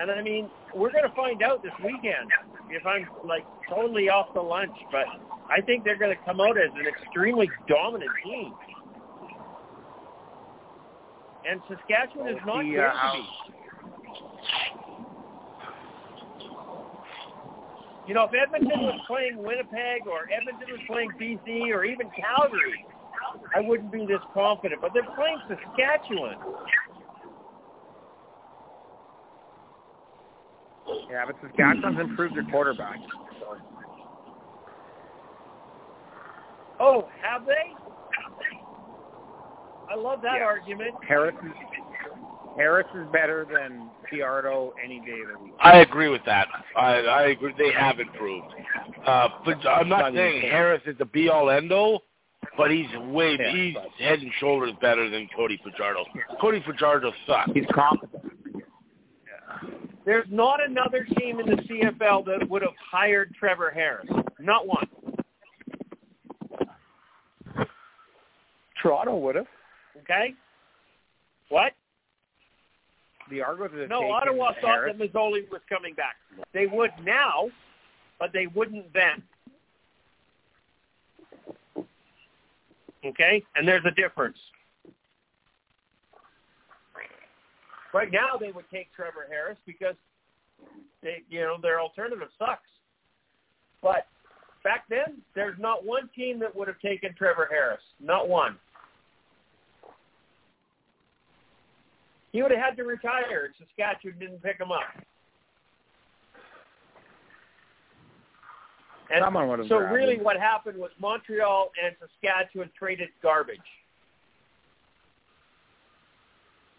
And I mean, we're going to find out this weekend if I'm like totally off the lunch, but I think they're going to come out as an extremely dominant team. And Saskatchewan is not See, going uh, to be. You know, if Edmonton was playing Winnipeg or Edmonton was playing BC or even Calgary, I wouldn't be this confident. But they're playing Saskatchewan. yeah, but Saskatchewan's improved their quarterback. So. Oh, have they? I love that Yeah. argument. Harris is Harris is better than Fajardo any day of the week. I agree with that. I, I agree. They have improved. Uh, but I'm not Not saying Harris is the be-all, end-all, but he's way Yeah, he's but- head and shoulders better than Cody Fajardo. Cody Fajardo sucks. He's competent. There's not another team in the CFL that would have hired Trevor Harris. Not one. Toronto would have. Okay? What? The Argos have No, Ottawa thought Harris. that Masoli was coming back. They would now, but they wouldn't then. Okay? And there's a difference. Right now they would take Trevor Harris because they you know, their alternative sucks. But back then there's not one team that would have taken Trevor Harris. Not one. He would have had to retire if Saskatchewan didn't pick him up. And Someone would have so really him. what happened was Montreal and Saskatchewan traded garbage.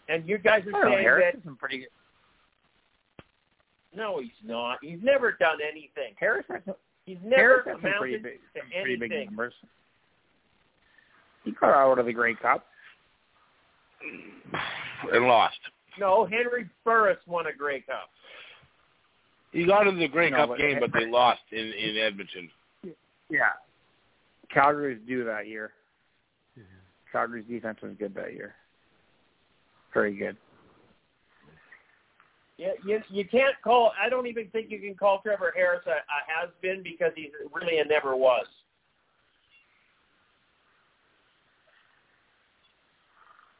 And you guys are saying Harris that pretty good. no, he's not. He's never done anything. Harris He's never has some pretty amounted big, to pretty big anything. numbers. He got out of the Grey Cup. *sighs* and lost. No, Henry Burris won a Grey Cup. He got in the Grey No, Cup but- game, but they lost in in Edmonton. Yeah. Calgary's due that year. Calgary's defense was good that year. Very good. Yeah, you you can't call. I don't even think you can call Trevor Harris a, a has been because he's really a never was.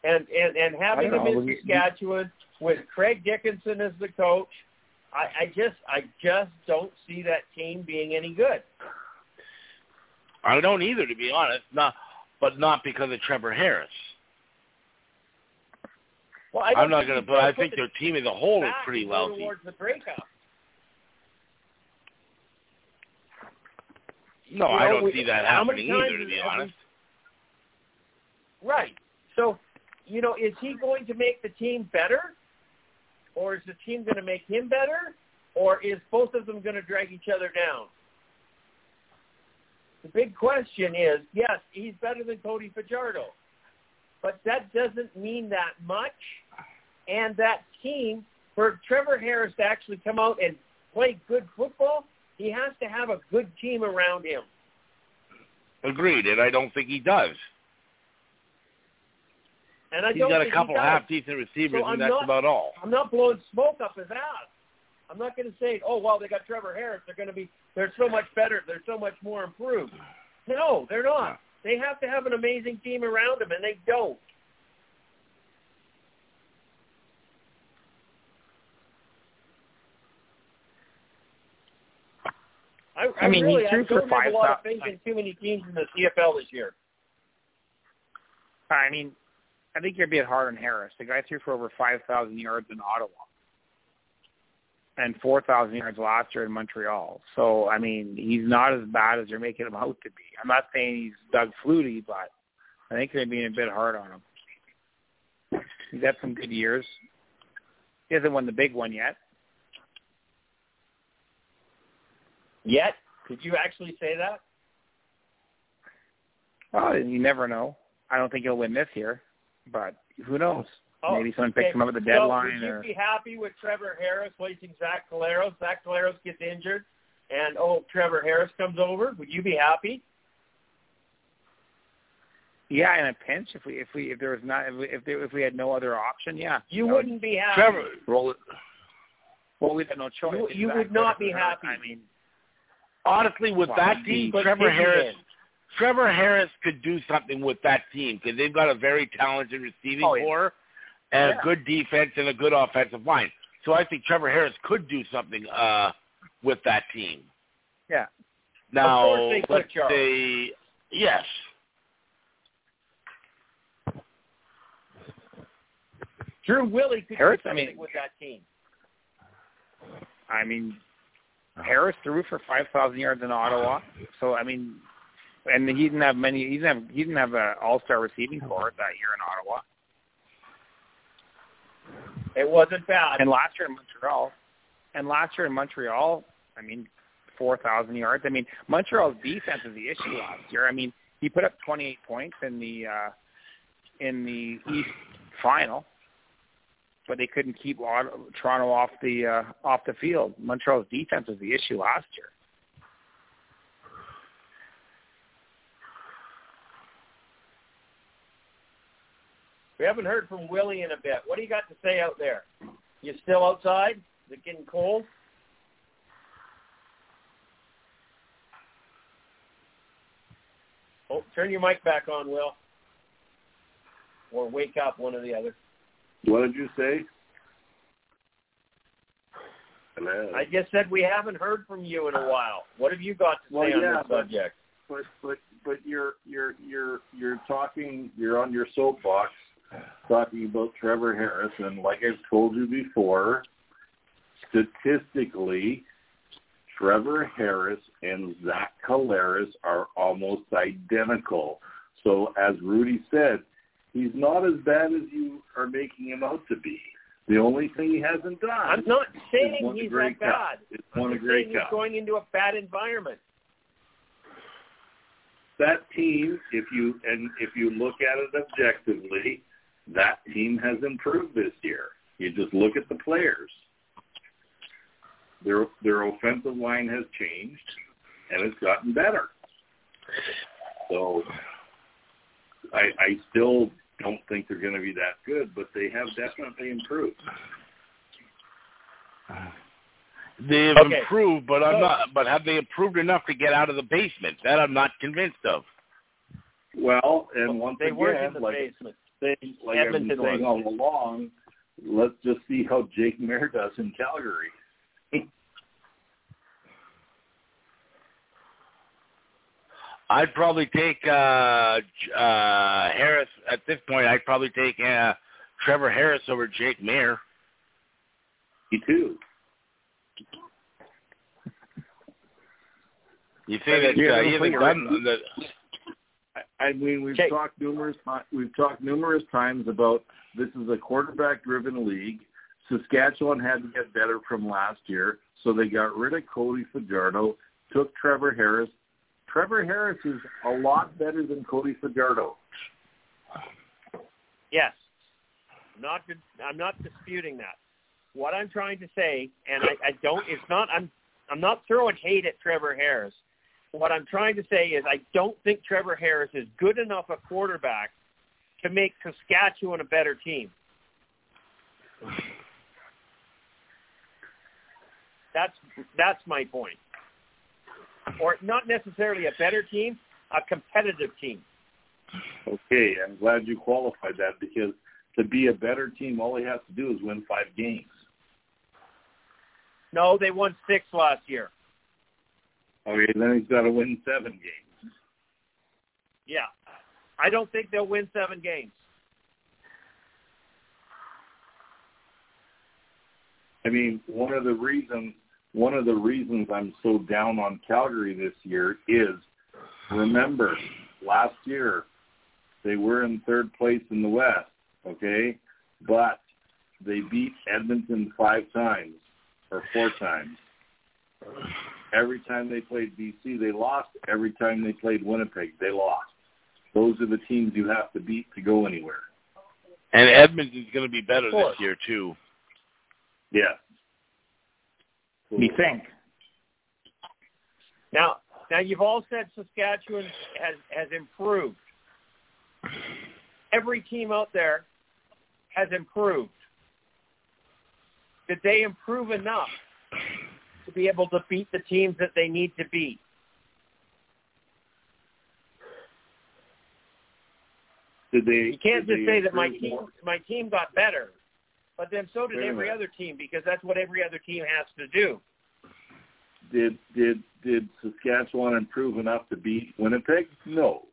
And and and having I don't him in You- you- Saskatchewan with Craig Dickenson as the coach, I, I just I just don't see that team being any good. I don't either, to be honest. Not, but not because of Trevor Harris. Well, I I'm not going to, but I put think the their team as a whole is pretty and go lousy. towards the breakup. No, You I don't we- see that happening either, to be have we- honest. Right. So, you know, is he going to make the team better? Or is the team going to make him better? Or is both of them going to drag each other down? The big question is, yes, he's better than Cody Fajardo. But that doesn't mean that much. And that team, for Trevor Harris to actually come out and play good football, he has to have a good team around him. Agreed, and I don't think he does. And I He's don't got a couple half decent receivers, So I'm and that's not- about all. I'm not blowing smoke up his ass. I'm not going to say, oh well, they got Trevor Harris. They're going to be they're so much better. They're so much more improved. No, they're not. They have to have an amazing team around them, and they don't. I, I, I mean, he threw I for don't have a lot of faith in too many teams in the CFL this year. I mean, I think you're being hard on Harris. The guy threw for over 5,000 yards in Ottawa and 4,000 yards last year in Montreal. So, I mean, he's not as bad as you're making him out to be. I'm not saying he's Doug Flutie, but I think they're being a bit hard on him. He's had some good years. He hasn't won the big one yet. Yet, could you actually say that? Well, you never know. I don't think he'll win this year, but who knows? Oh, Maybe someone picks okay. him up at the So deadline. would you or be happy with Trevor Harris placing Zach Collaros? Zach Collaros gets injured, and oh, Trevor Harris comes over. Would you be happy? Yeah, in a pinch, if we if we if there was not if we, if, there, if we had no other option, yeah, You That would wouldn't be happy. Trevor, roll it. Well, we had no choice. You- you would not be happy. I mean, honestly, with Well, that he'd team, Trevor Harris, win? Trevor Harris could do something with that team because they've got a very talented receiving Oh, yeah. core and Yeah. a good defense and a good offensive line. So I think Trevor Harris could do something uh, with that team. yeah. Now, course they let's say yes. Drew Willy could Harris, do I something mean- with that team. I mean, Harris threw for five thousand yards in Ottawa. So I mean, and he didn't have many. He didn't have he didn't have an all star receiving core that year in Ottawa. It wasn't bad. And last year in Montreal, and last year in Montreal, I mean, four thousand yards. I mean, Montreal's defense is the issue last year. I mean, he put up twenty eight points in the uh in the East final, but they couldn't keep Toronto off the uh off the field. Montreal's defense was the issue last year. We haven't heard from Willie in a bit. What do you got to say out there? You still outside? Is it getting cold? Oh, turn your mic back on, Will. Or wake up, one or the other. What did you say? Hello. I just said we haven't heard from you in a while. What have you got to say Well, on yeah, this subject? but but but you're you're you're you're talking you're on your soapbox talking about Trevor Harris and like I've told you before, statistically Trevor Harris and Zach Collaros are almost identical. So as Rudy said, he's not as bad as you are making him out to be. The only thing he hasn't done I'm not saying he's that Cup. bad. It's I'm a just saying he's going into a bad environment. that team, if you and if you look at it objectively, that team has improved this year. You just look at the players. Their their offensive line has changed and it's gotten better. So I I still don't think they're going to be that good, but they have definitely improved. They've Okay. improved, but I'm So- not. But have they improved enough to get out of the basement? That I'm not convinced of. Well, and once they again, weren't in the like basement. Saying, like I've been Edmonton saying all along, let's just see how Jake Maier does in Calgary. *laughs* I'd probably take uh, uh, Harris at this point. I'd probably take uh, Trevor Harris over Jake Maier. Me too. You say that Yeah, uh, he they'll hasn't done the I, mean, we've Okay. talked numerous we've talked numerous times about this is a quarterback-driven league. Saskatchewan had to get better from last year, so they got rid of Cody Fajardo, took Trevor Harris. Trevor Harris is a lot better than Cody Fajardo. Yes. I'm not I'm not disputing that. What I'm trying to say, and I, I don't it's not I'm I'm not throwing hate at Trevor Harris. What I'm trying to say is I don't think Trevor Harris is good enough a quarterback to make Saskatchewan a better team. That's that's my point. Or not necessarily a better team, a competitive team. Okay, I'm glad you qualified that because to be a better team, all he has to do is win five games. No, they won six last year. Okay, then he's got to win seven games. Yeah. I don't think they'll win seven games. I mean, one of the reasons one of the reasons I'm so down on Calgary this year is remember last year they were in third place in the West, okay? But they beat Edmonton five times or four times. Every time they played BC, they lost. Every time they played Winnipeg, they lost. Those are the teams you have to beat to go anywhere. and Edmonton's going to be better this year too. Yeah. You think? Now, now you've all said Saskatchewan has has improved. Every team out there has improved. Did they improve enough to be able to beat the teams that they need to beat? Did they? You can't just say that my team more? my team got better, but then so did every minute. other team because that's what every other team has to do. Did did did Saskatchewan improve enough to beat Winnipeg? No.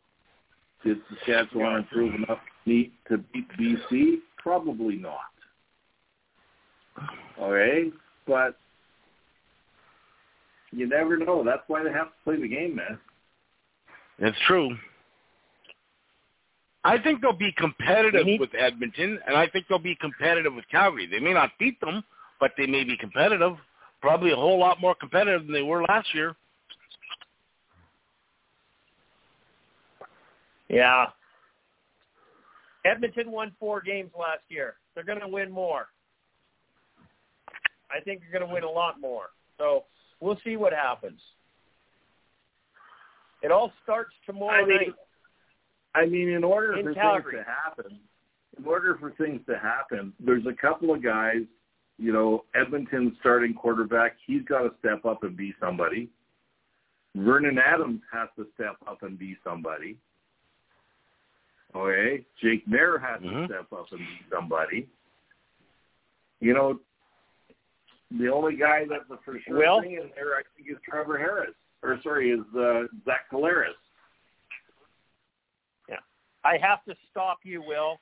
Did Saskatchewan improve enough to beat, to beat BC? Probably not. Okay, but you never know. That's why they have to play the game, man. That's true. I think they'll be competitive We need- with Edmonton, and I think they'll be competitive with Calgary. They may not beat them, but they may be competitive. Probably a whole lot more competitive than they were last year. Yeah. Edmonton won four games last year. They're going to win more. I think they're going to win a lot more. So we'll see what happens. It all starts tomorrow I mean, night. I mean, in order In for Calgary. things to happen, in order for things to happen, there's a couple of guys. You know, Edmonton's starting quarterback. He's got to step up and be somebody. Vernon Adams has to step up and be somebody. Okay, Jake Maier has Mhm. to step up and be somebody. You know, the only guy that's a for sure Will? thing in there, I think, is Trevor Harris. Or sorry, is uh, Zach Collaros. I have to stop you, Will.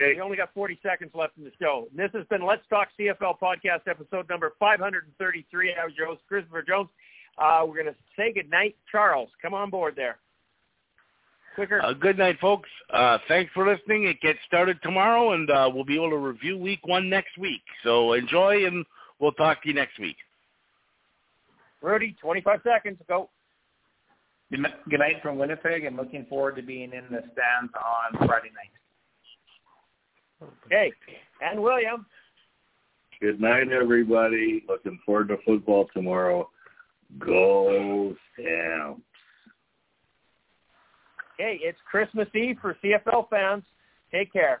Okay. We only got 40 seconds left in the show. And This has been Let's Talk CFL podcast episode number 533. I was your host, Christopher Jones. Uh, we're going to say goodnight. Charles, come on board there. Quicker. Uh, good night, folks. Uh, thanks for listening. It gets started tomorrow, and uh, we'll be able to review week one next week. So enjoy, and we'll talk to you next week. Rudy, 25 seconds. Go. Good ni- good night from Winnipeg, and looking forward to being in the stands on Friday night. Okay. And William. Good night, everybody. Looking forward to football tomorrow. Go Stamps. Okay, it's Christmas Eve for CFL fans. Take care.